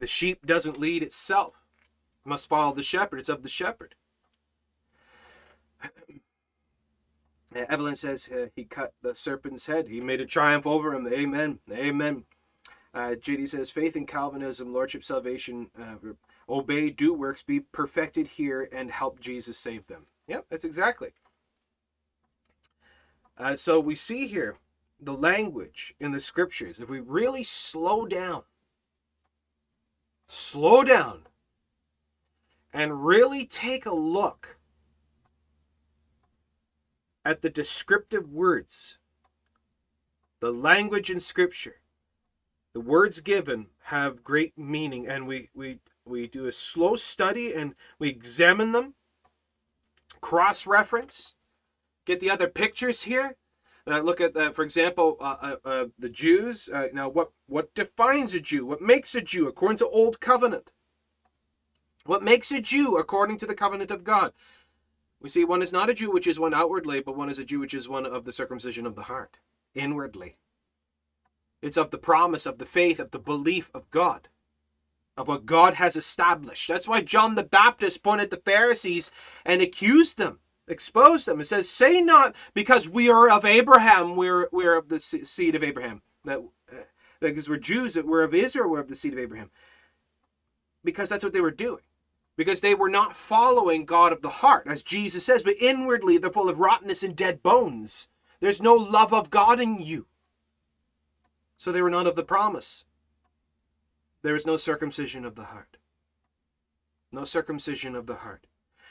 The sheep doesn't lead itself. It must follow the shepherd. It's of the shepherd. Evelyn says uh, he cut the serpent's head. He made a triumph over him. Amen. Amen. Uh, JD says faith in Calvinism, Lordship salvation, uh, obey, do works, be perfected here, and help Jesus save them. Yep, that's exactly. Uh, so we see here the language in the scriptures. If we really slow down, slow down, and really take a look at the descriptive words, the language in scripture, the words given have great meaning, and we, we we do a slow study and we examine them, cross reference, get the other pictures here. Uh, look at, the, for example, uh, uh, uh the Jews. Uh, now, what, what defines a Jew? What makes a Jew according to Old Covenant? What makes a Jew according to the covenant of God? We see one is not a Jew which is one outwardly, but one is a Jew which is one of the circumcision of the heart, inwardly. It's of the promise, of the faith, of the belief of God of what God has established. That's why John the Baptist pointed the Pharisees and accused them, exposed them. It says, "Say not because we are of Abraham, we're we're of the seed of Abraham. That uh, because we're Jews, that we're of Israel, we're of the seed of Abraham." Because that's what they were doing. Because they were not following God of the heart, as Jesus says, but inwardly they're full of rottenness and dead bones. There's no love of God in you. So they were not of the promise. There is no circumcision of the heart. No circumcision of the heart.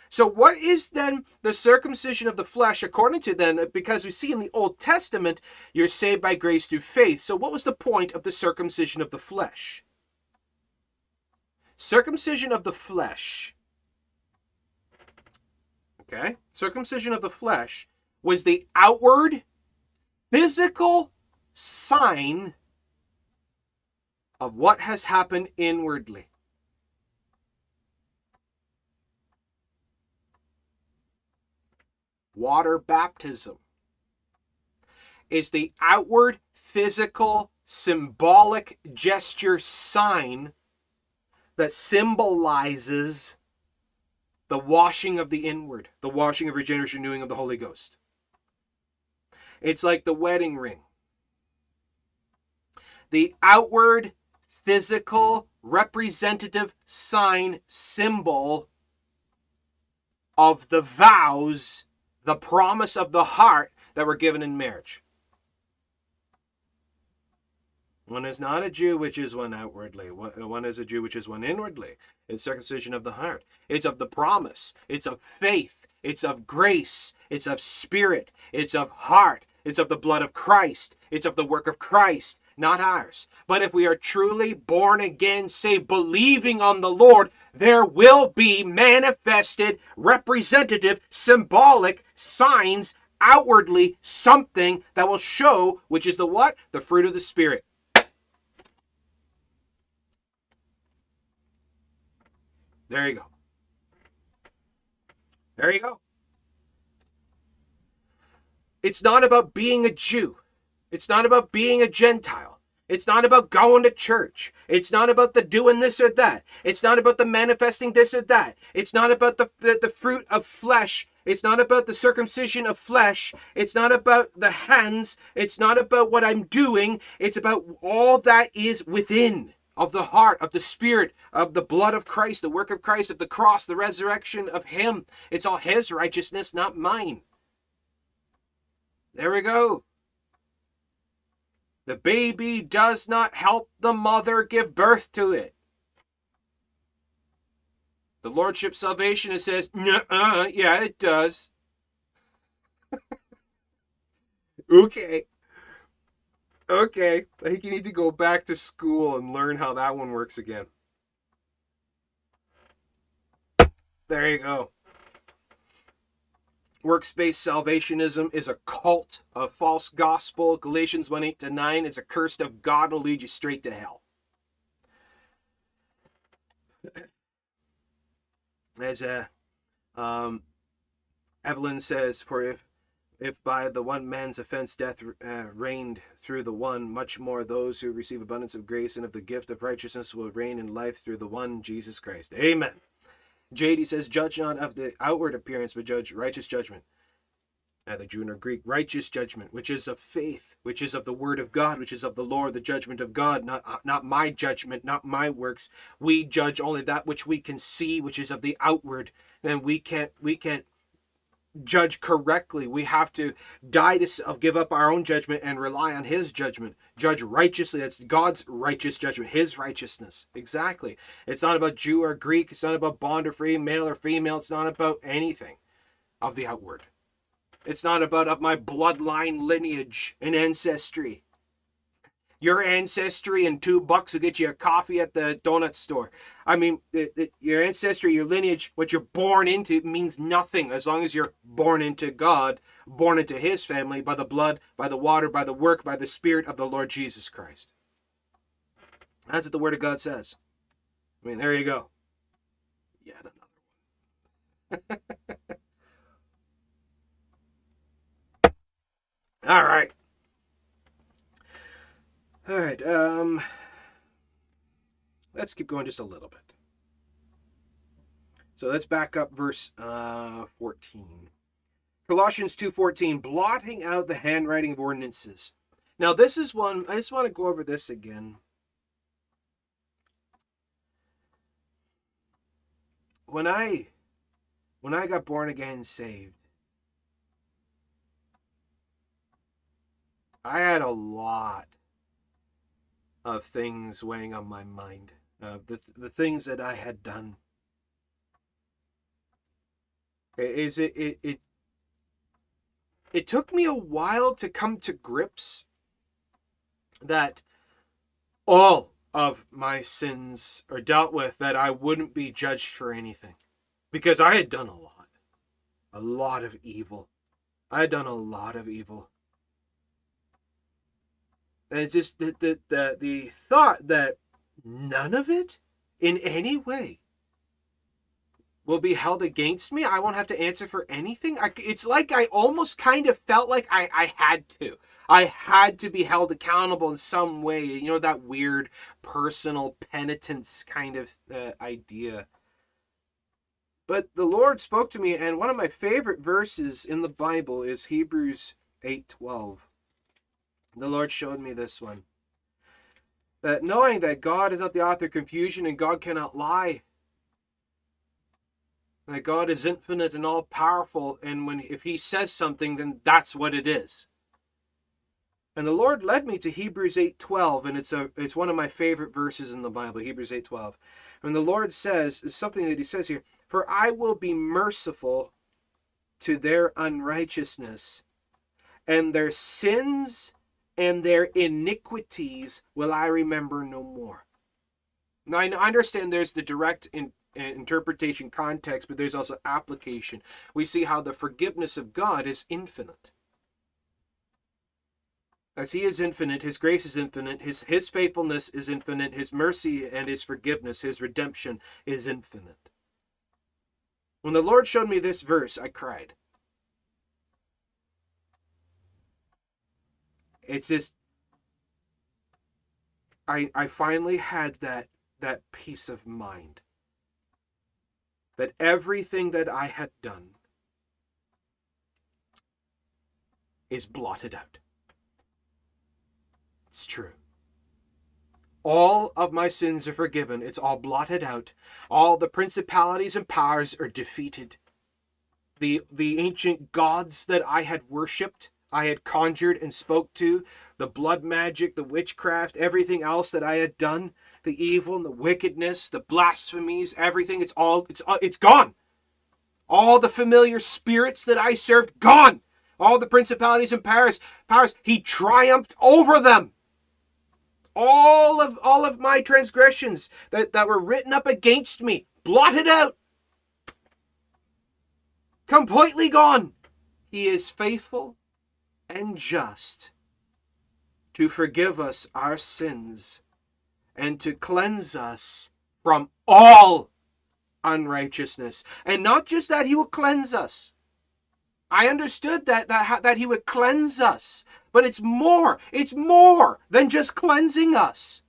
So, what is then the circumcision of the flesh according to then? Because we see in the Old Testament, you're saved by grace through faith. So, what was the point of the circumcision of the flesh? Circumcision of the flesh. Okay? Circumcision of the flesh was the outward physical sign of what has happened inwardly. Water baptism is the outward physical symbolic gesture sign that symbolizes the washing of the inward, the washing of regeneration, renewing of the Holy Ghost. It's like the wedding ring. The outward physical representative sign symbol of the vows, the promise of the heart that were given in marriage. One is not a Jew which is one outwardly. One is a Jew which is one inwardly. It's circumcision of the heart. It's of the promise. It's of faith. It's of grace. It's of spirit. It's of heart. It's of the blood of Christ. It's of the work of Christ. not ours. But if we are truly born again, say believing on the Lord, there will be manifested, representative, symbolic signs outwardly something that will show, which is the what? The fruit of the Spirit. There you go. There you go. It's not about being a Jew. It's not about being a Gentile. It's not about going to church. It's not about the doing this or that. It's not about the manifesting this or that. It's not about the, the, the fruit of flesh. It's not about the circumcision of flesh. It's not about the hands. It's not about what I'm doing. It's about all that is within of the heart, of the spirit, of the blood of Christ, the work of Christ, of the cross, the resurrection of Him. It's all His righteousness, not mine. There we go. The baby does not help the mother give birth to it. The Lordship Salvation says, uh, yeah, it does. [laughs] okay. Okay. I think you need to go back to school and learn how that one works again. There you go. Works-based salvationism is a cult, a false gospel. Galatians 1 8 to 9, it's a curse of God and will lead you straight to hell. As uh, um, Evelyn says, for if if by the one man's offense death uh, reigned through the one, much more those who receive abundance of grace and of the gift of righteousness will reign in life through the one Jesus Christ. Amen. JD says, Judge not of the outward appearance, but judge righteous judgment. Either Jew or Greek, righteous judgment, which is of faith, which is of the word of God, which is of the Lord, the judgment of God, not, uh, not my judgment, not my works. We judge only that which we can see, which is of the outward. And we can't we can't judge correctly. We have to die to give up our own judgment and rely on His judgment. Judge righteously. That's God's righteous judgment, His righteousness. Exactly. It's not about Jew or Greek. It's not about bond or free, male or female. It's not about anything of the outward. It's not about of my bloodline lineage and ancestry your ancestry and two bucks will get you a coffee at the donut store. I mean, it, it, your ancestry, your lineage, what you're born into means nothing as long as you're born into God, born into His family by the blood, by the water, by the work, by the Spirit of the Lord Jesus Christ. That's what the Word of God says. I mean, there you go. Yet another one. [laughs] All right. All right. Um, let's keep going just a little bit. So let's back up verse uh, 14. Colossians 2:14, blotting out the handwriting of ordinances. Now this is one I just want to go over this again. When I when I got born again saved, I had a lot of things weighing on my mind, the, the things that I had done. Is it, it, it, it took me a while to come to grips that all of my sins are dealt with, that I wouldn't be judged for anything. Because I had done a lot, a lot of evil. I had done a lot of evil. And it's just the, the, the, the thought that none of it in any way will be held against me. I won't have to answer for anything. I, it's like I almost kind of felt like I, I had to. I had to be held accountable in some way. You know, that weird personal penitence kind of uh, idea. But the Lord spoke to me, and one of my favorite verses in the Bible is Hebrews 8 12 the Lord showed me this one. That knowing that God is not the author of confusion and God cannot lie. That God is infinite and all powerful, and when if He says something, then that's what it is. And the Lord led me to Hebrews 8:12, and it's a it's one of my favorite verses in the Bible, Hebrews 8:12. And the Lord says is something that He says here, "For I will be merciful to their unrighteousness, and their sins and their iniquities will I remember no more. Now, I understand there's the direct in, interpretation context, but there's also application. We see how the forgiveness of God is infinite. As he is infinite, his grace is infinite, his, his faithfulness is infinite, his mercy and his forgiveness, his redemption is infinite. When the Lord showed me this verse, I cried. It's just I I finally had that that peace of mind that everything that I had done is blotted out. It's true. All of my sins are forgiven. It's all blotted out. All the principalities and powers are defeated. The, the ancient gods that I had worshipped, I had conjured and spoke to, the blood magic, the witchcraft, everything else that I had done, the evil and the wickedness, the blasphemies, everything, it's all it's uh, it's gone. All the familiar spirits that I served, gone. All the principalities and powers, powers, he triumphed over them all of all of my transgressions that, that were written up against me blotted out completely gone he is faithful and just to forgive us our sins and to cleanse us from all unrighteousness and not just that he will cleanse us I understood that that that he would cleanse us, but it's more. It's more than just cleansing us.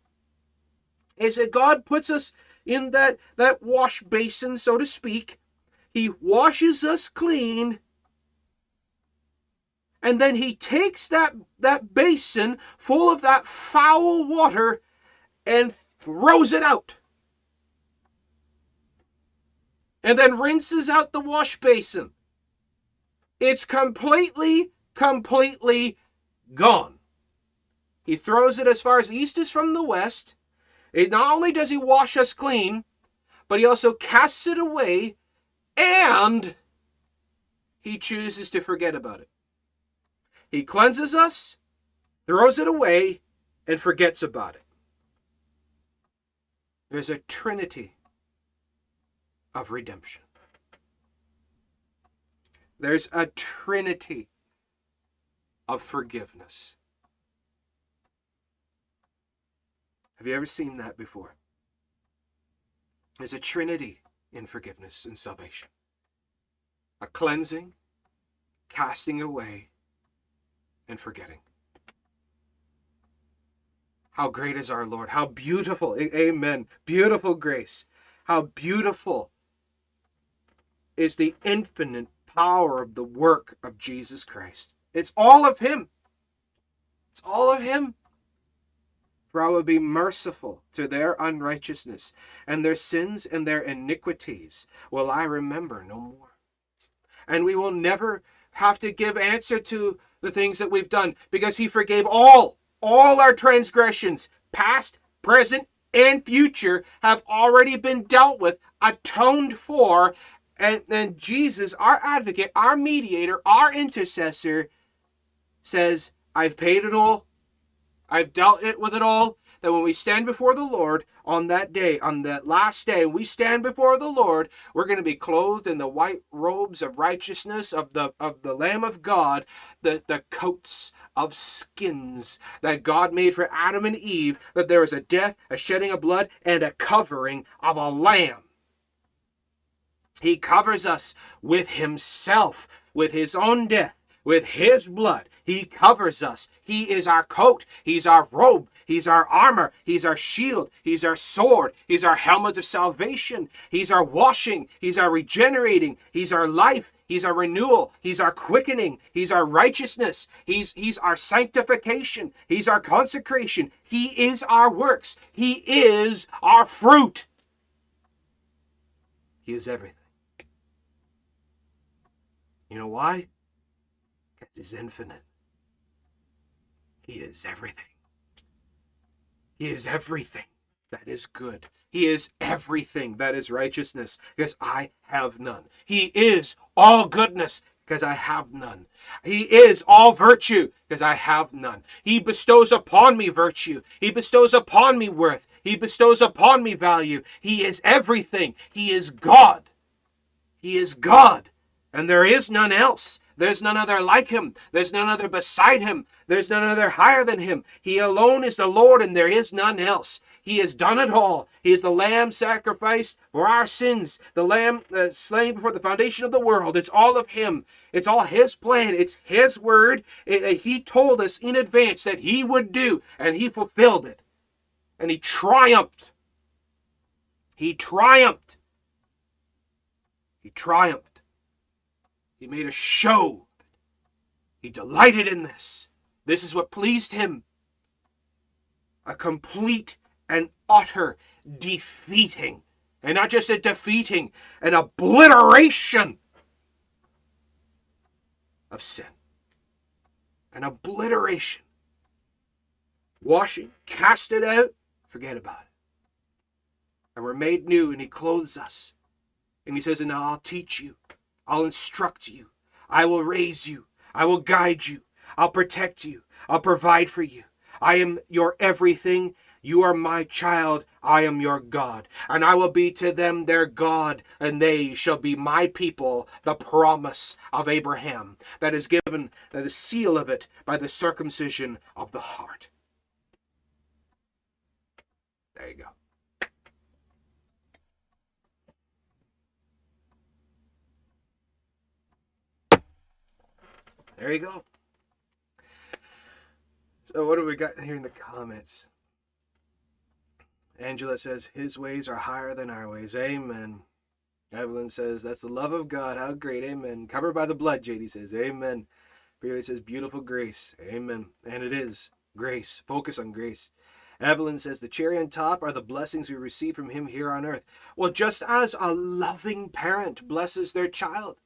Is that God puts us in that that wash basin, so to speak. He washes us clean. And then he takes that that basin full of that foul water and throws it out. And then rinses out the wash basin it's completely, completely gone. He throws it as far as east is from the west. It not only does he wash us clean, but he also casts it away and he chooses to forget about it. He cleanses us, throws it away, and forgets about it. There's a trinity of redemption. There's a trinity of forgiveness. Have you ever seen that before? There's a trinity in forgiveness and salvation a cleansing, casting away, and forgetting. How great is our Lord! How beautiful! Amen. Beautiful grace. How beautiful is the infinite power of the work of Jesus Christ. It's all of Him. It's all of Him. For I will be merciful to their unrighteousness, and their sins and their iniquities will I remember no more. And we will never have to give answer to the things that we've done because He forgave all, all our transgressions, past, present, and future, have already been dealt with, atoned for, and then Jesus, our advocate, our mediator, our intercessor, says, I've paid it all. I've dealt it with it all. That when we stand before the Lord on that day, on that last day, we stand before the Lord, we're going to be clothed in the white robes of righteousness of the of the Lamb of God, the, the coats of skins that God made for Adam and Eve, that there is a death, a shedding of blood, and a covering of a lamb. He covers us with Himself, with His own death, with His blood. He covers us. He is our coat. He's our robe. He's our armor. He's our shield. He's our sword. He's our helmet of salvation. He's our washing. He's our regenerating. He's our life. He's our renewal. He's our quickening. He's our righteousness. He's, he's our sanctification. He's our consecration. He is our works. He is our fruit. He is everything. You know why? Because he's infinite. He is everything. He is everything that is good. He is everything that is righteousness, because I have none. He is all goodness, because I have none. He is all virtue, because I have none. He bestows upon me virtue. He bestows upon me worth. He bestows upon me value. He is everything. He is God. He is God, and there is none else. There's none other like him. There's none other beside him. There's none other higher than him. He alone is the Lord, and there is none else. He has done it all. He is the Lamb sacrificed for our sins, the Lamb uh, slain before the foundation of the world. It's all of Him. It's all His plan. It's His word. It, he told us in advance that He would do, and He fulfilled it. And He triumphed. He triumphed. He triumphed. He made a show. He delighted in this. This is what pleased him. A complete and utter defeating. And not just a defeating, an obliteration of sin. An obliteration. Washing, cast it out, forget about it. And we're made new, and He clothes us. And He says, And now I'll teach you I'll instruct you. I will raise you. I will guide you. I'll protect you. I'll provide for you. I am your everything. You are my child. I am your God. And I will be to them their God, and they shall be my people, the promise of Abraham that is given, the seal of it, by the circumcision of the heart. There you go. There you go. So what do we got here in the comments? Angela says, His ways are higher than our ways. Amen. Evelyn says, That's the love of God. How great. Amen. Covered by the blood, JD says. Amen. Bailey says, Beautiful grace. Amen. And it is grace. Focus on grace. Evelyn says, The cherry on top are the blessings we receive from Him here on earth. Well, just as a loving parent blesses their child,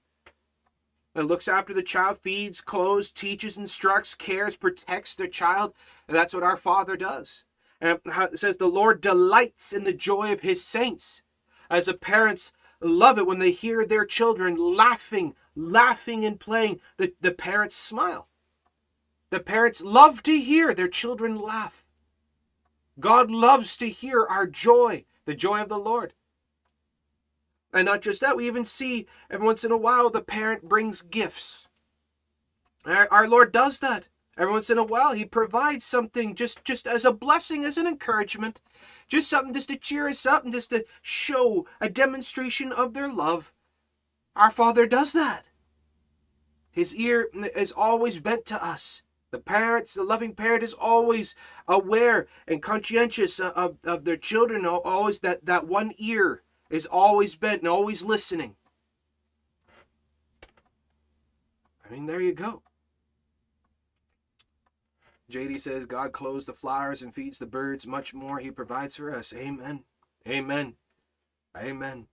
that looks after the child, feeds, clothes, teaches, instructs, cares, protects the child. And that's what our Father does. And it says the Lord delights in the joy of his saints. As the parents love it when they hear their children laughing, laughing and playing, the, the parents smile. The parents love to hear their children laugh. God loves to hear our joy, the joy of the Lord. And not just that, we even see every once in a while the parent brings gifts. Our, our Lord does that. Every once in a while, He provides something just, just as a blessing, as an encouragement, just something just to cheer us up and just to show a demonstration of their love. Our Father does that. His ear is always bent to us. The parents, the loving parent is always aware and conscientious of, of their children, always that, that one ear is always bent and always listening. I mean, there you go. JD says, God clothes the flowers and feeds the birds. Much more he provides for us. Amen. Amen. Amen.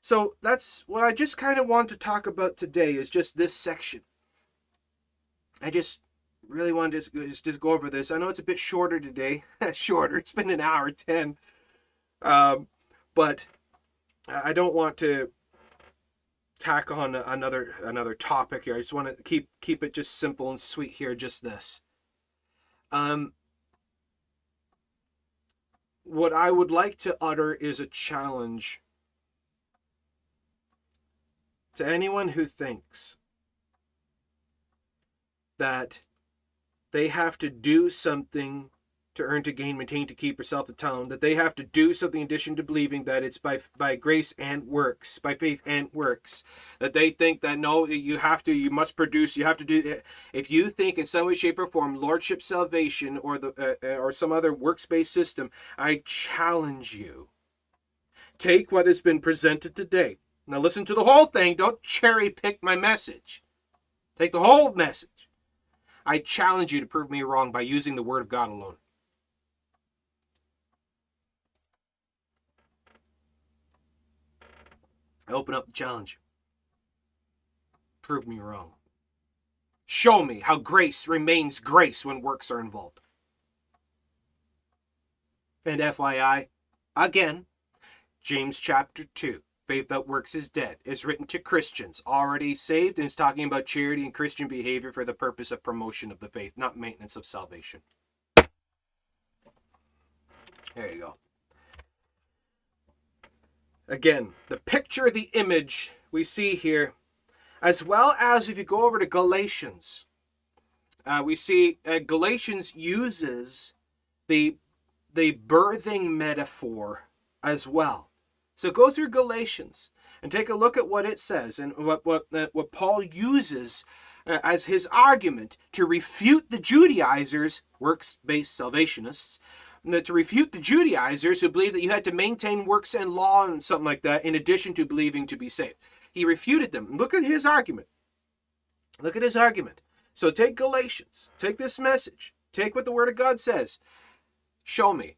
So that's what I just kind of want to talk about today is just this section. I just really wanted to just, just go over this. I know it's a bit shorter today. [laughs] shorter. It's been an hour 10. Um, but I don't want to tack on another another topic here. I just want to keep keep it just simple and sweet here. Just this. Um, what I would like to utter is a challenge to anyone who thinks that they have to do something to earn, to gain, maintain, to keep, or self-atone, that they have to do something in addition to believing that it's by by grace and works, by faith and works. That they think that no, you have to, you must produce, you have to do. If you think in some way, shape, or form, lordship, salvation, or the uh, uh or some other works-based system, I challenge you. Take what has been presented today. Now listen to the whole thing. Don't cherry pick my message. Take the whole message. I challenge you to prove me wrong by using the word of God alone. Open up the challenge. Prove me wrong. Show me how grace remains grace when works are involved. And FYI, again, James chapter 2, Faith that works is dead. Is written to Christians already saved and is talking about charity and Christian behavior for the purpose of promotion of the faith, not maintenance of salvation. There you go. Again, the picture, the image we see here, as well as if you go over to Galatians, uh, we see uh, Galatians uses the the birthing metaphor as well. So go through Galatians and take a look at what it says and what what uh, what Paul uses uh, as his argument to refute the Judaizers, works-based salvationists, to refute the Judaizers who believed that you had to maintain works and law and something like that in addition to believing to be saved. He refuted them. Look at his argument. Look at his argument. So take Galatians, take this message, take what the Word of God says. Show me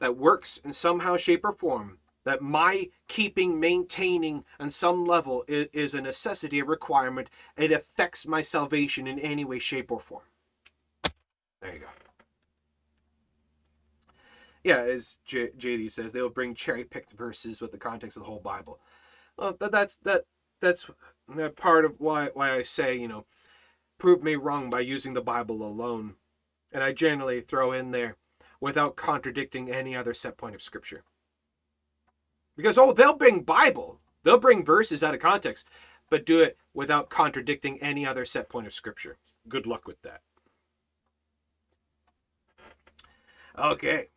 that works in somehow, shape, or form, that my keeping, maintaining on some level is, is a necessity, a requirement. It affects my salvation in any way, shape, or form. There you go yeah, as J- JD says, they'll bring cherry picked verses with the context of the whole Bible. Well, that, that's that that's part of why why I say you know, prove me wrong by using the Bible alone, and I generally throw in there without contradicting any other set point of Scripture. Because oh, they'll bring Bible, they'll bring verses out of context, but do it without contradicting any other set point of Scripture. Good luck with that. Okay.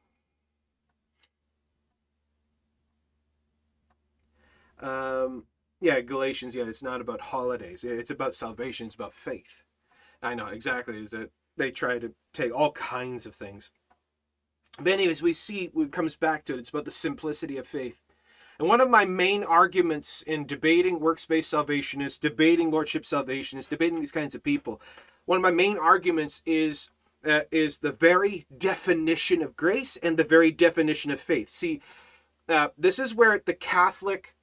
Um, yeah, Galatians. Yeah, it's not about holidays. It's about salvation. It's about faith. I know exactly that they try to take all kinds of things. But anyways, we see it comes back to it. It's about the simplicity of faith. And one of my main arguments in debating works-based salvation debating lordship salvationists, debating these kinds of people. One of my main arguments is uh, is the very definition of grace and the very definition of faith. See, uh, this is where the Catholic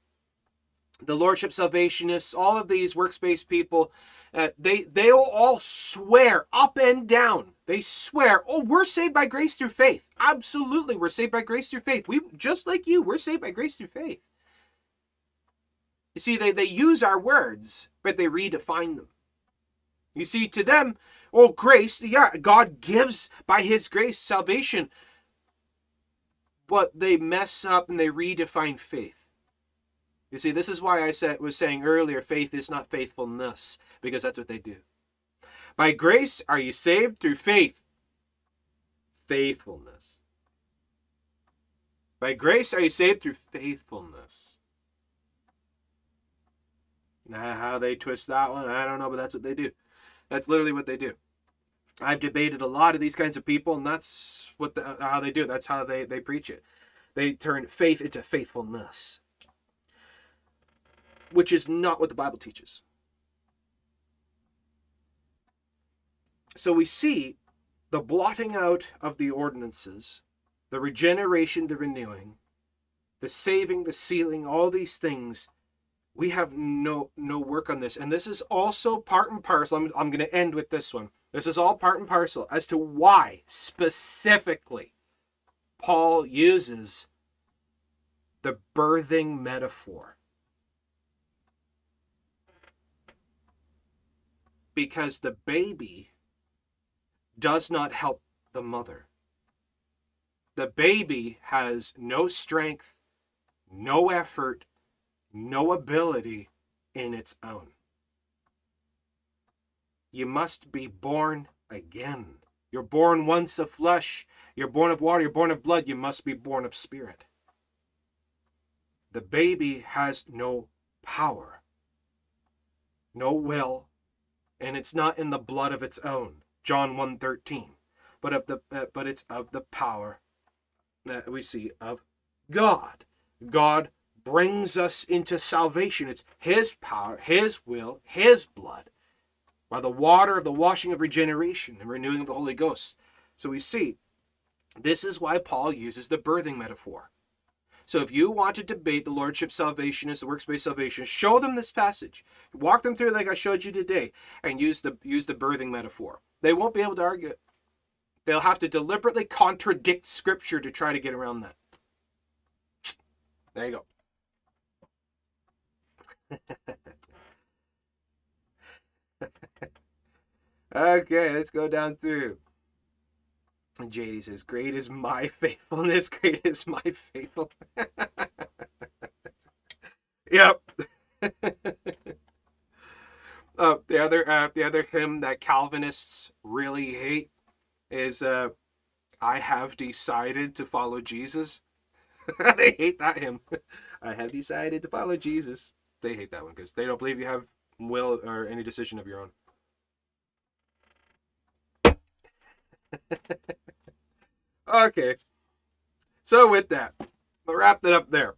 the Lordship Salvationists, all of these works-based people, uh, they they'll all swear up and down. They swear, "Oh, we're saved by grace through faith." Absolutely, we're saved by grace through faith. We just like you, we're saved by grace through faith. You see, they, they use our words, but they redefine them. You see, to them, oh, grace, yeah, God gives by His grace salvation, but they mess up and they redefine faith. You see, this is why I said was saying earlier, faith is not faithfulness, because that's what they do. By grace are you saved through faith. Faithfulness. By grace are you saved through faithfulness. Now, how they twist that one, I don't know, but that's what they do. That's literally what they do. I've debated a lot of these kinds of people, and that's what the, how they do it. That's how they, they preach it. They turn faith into faithfulness which is not what the Bible teaches. So we see the blotting out of the ordinances, the regeneration, the renewing, the saving, the sealing, all these things. We have no no work on this, and this is also part and parcel. I'm, I'm going to end with this one. This is all part and parcel as to why specifically Paul uses the birthing metaphor because the baby does not help the mother. The baby has no strength, no effort, no ability in its own. You must be born again. You're born once of flesh, you're born of water, you're born of blood, you must be born of spirit. The baby has no power, no will, and it's not in the blood of its own. John 1.13 but of the uh, but it's of the power that we see of god. God brings us into salvation. It's his power his will his blood by the water of the washing of regeneration and renewing of the holy ghost. So we see this is why paul uses the birthing metaphor so if you want to debate the Lordship salvation salvationist, the works-based salvation, show them this passage. Walk them through like I showed you today and use the use the birthing metaphor. They won't be able to argue. They'll have to deliberately contradict scripture to try to get around that. There you go. [laughs] okay, let's go down through. And JD says, Great is my [laughs] faithfulness, great is my faithfulness. [laughs] yep. [laughs] uh, the other uh, the other hymn that Calvinists really hate is uh, I have decided to follow Jesus. they hate that hymn. I have decided to follow Jesus. They hate that one because they don't believe you have will or any decision of your own. Okay. So with that, we'll wrap it up there.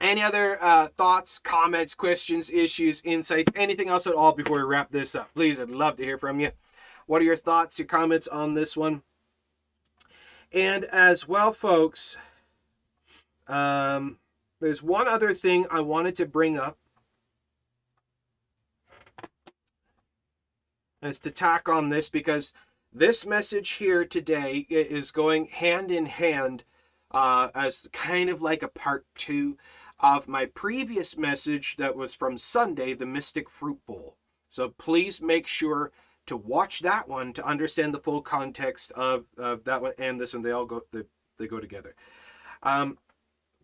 Any other uh, thoughts, comments, questions, issues, insights, anything else at all before we wrap this up? Please, I'd love to hear from you. What are your thoughts, your comments on this one? And as well, folks, um, there's one other thing I wanted to bring up as to tack on this because this message here today is going hand in hand uh, as kind of like a part two of my previous message that was from Sunday, the Mystic Fruit Bowl. So please make sure to watch that one to understand the full context of, of that one and this one. They all go they, they go together. Um,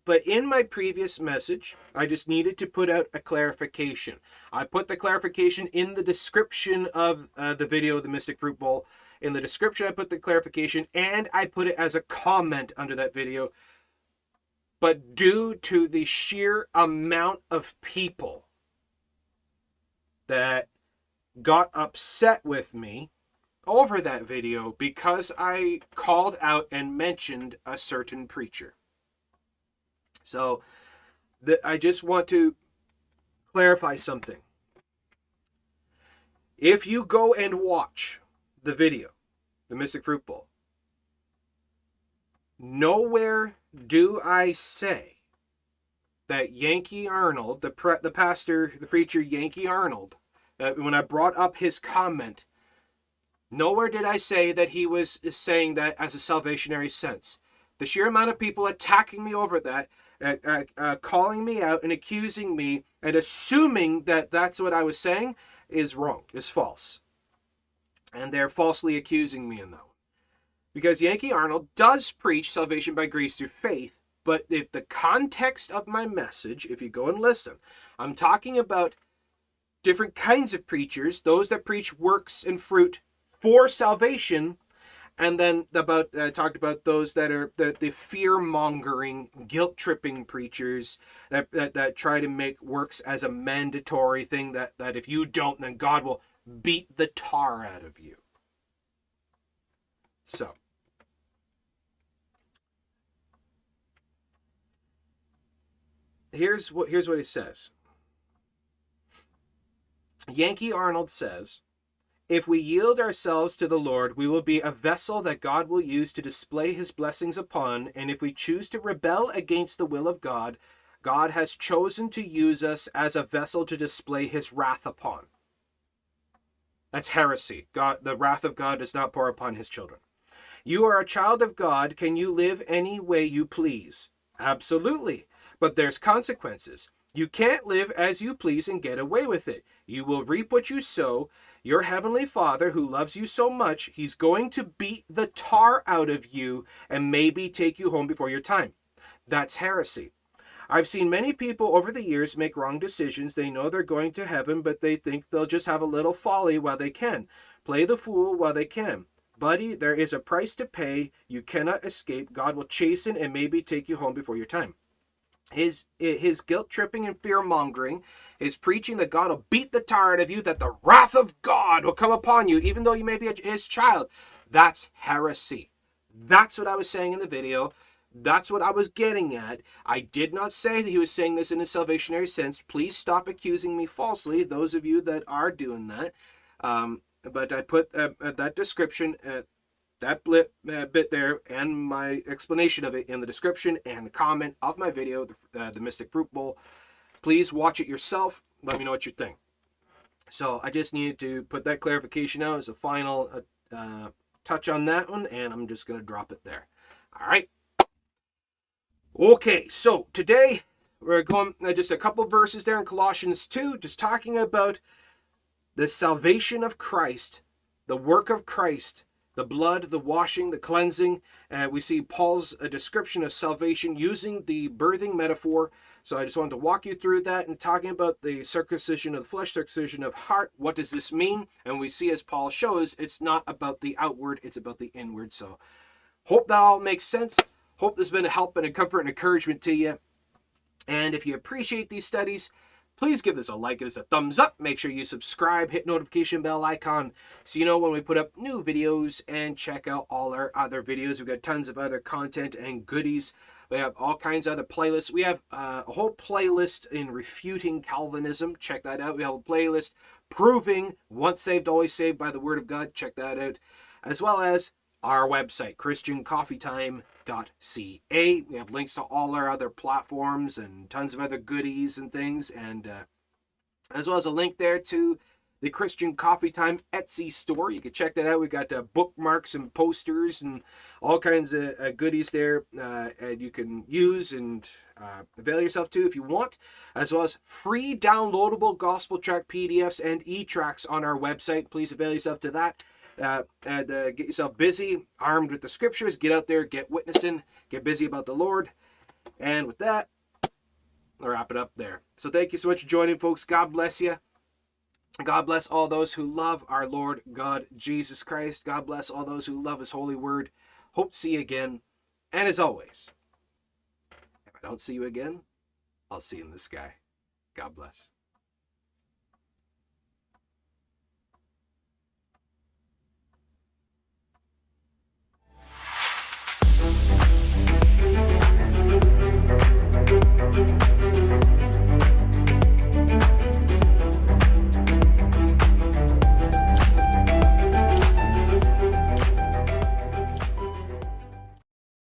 but in my previous message, I just needed to put out a clarification. I put the clarification in the description of uh, the video, the Mystic Fruit Bowl. In the description, I put the clarification and I put it as a comment under that video. But due to the sheer amount of people that got upset with me over that video because I called out and mentioned a certain preacher. So the, I just want to clarify something. If you go and watch the video, the Mystic Fruit Bowl, nowhere do I say that Yankee Arnold, the pre- the pastor, the preacher Yankee Arnold, uh, when I brought up his comment, nowhere did I say that he was saying that as a salvationary sense. The sheer amount of people attacking me over that uh, uh, uh, calling me out and accusing me and assuming that that's what I was saying is wrong, is false. And they're falsely accusing me in that one. Because Yankee Arnold does preach salvation by grace through faith, but if the context of my message, if you go and listen, I'm talking about different kinds of preachers, those that preach works and fruit for salvation and then about uh, talked about those that are the, the fear mongering guilt tripping preachers that, that that try to make works as a mandatory thing that that if you don't then god will beat the tar out of you so here's what here's what he says yankee arnold says if we yield ourselves to the Lord, we will be a vessel that God will use to display his blessings upon, and if we choose to rebel against the will of God, God has chosen to use us as a vessel to display his wrath upon. That's heresy. God, the wrath of God does not pour upon his children. You are a child of God. Can you live any way you please? Absolutely. But there's consequences. You can't live as you please and get away with it. You will reap what you sow. Your heavenly Father, who loves you so much, he's going to beat the tar out of you and maybe take you home before your time. That's heresy. I've seen many people over the years make wrong decisions. They know they're going to heaven, but they think they'll just have a little folly while they can. Play the fool while they can. Buddy, there is a price to pay. You cannot escape. God will chasten and maybe take you home before your time. His his guilt tripping and fear mongering is preaching that God will beat the tar out of you, that the wrath of God will come upon you, even though you may be his child. That's heresy. That's what I was saying in the video. That's what I was getting at. I did not say that he was saying this in a salvationary sense. Please stop accusing me falsely, those of you that are doing that. Um, but I put uh, uh, that description, uh, that blip, uh, bit there, and my explanation of it in the description and comment of my video, the, uh, the Mystic Fruit Bowl. Please watch it yourself. Let me know what you think. So I just needed to put that clarification out as a final uh, touch on that one, and I'm just going to drop it there. All right. Okay, so today we're going uh, just a couple verses there in Colossians 2, just talking about the salvation of Christ, the work of Christ, the blood, the washing, the cleansing. Uh, we see Paul's uh, description of salvation using the birthing metaphor. So I just wanted to walk you through that and talking about the circumcision of the flesh, circumcision of heart. What does this mean? And we see, as Paul shows, it's not about the outward, it's about the inward. So hope that all makes sense. Hope this has been a help and a comfort and encouragement to you. And if you appreciate these studies, please give this a like, give this a thumbs up. Make sure you subscribe, hit notification bell icon so you know when we put up new videos and check out all our other videos. We've got tons of other content and goodies. We have all kinds of other playlists. We have uh, a whole playlist in refuting Calvinism. Check that out. We have a playlist proving once saved, always saved by the Word of God. Check that out. As well as our website, christiancoffeetime.ca. We have links to all our other platforms and tons of other goodies and things, and uh, as well as a link there to the Christian Coffee Time Etsy store. You can check that out. We've got uh, bookmarks and posters and all kinds of uh, goodies there, uh, and you can use and uh, avail yourself to if you want, as well as free downloadable gospel track PDFs and e-tracks on our website. Please avail yourself to that uh, and uh, get yourself busy, armed with the scriptures. Get out there, get witnessing, get busy about the Lord. And with that, I'll wrap it up there. So thank you so much for joining, folks. God bless you. God bless all those who love our Lord God Jesus Christ. God bless all those who love His holy word. Hope to see you again. And as always, if I don't see you again, I'll see you in the sky. God bless.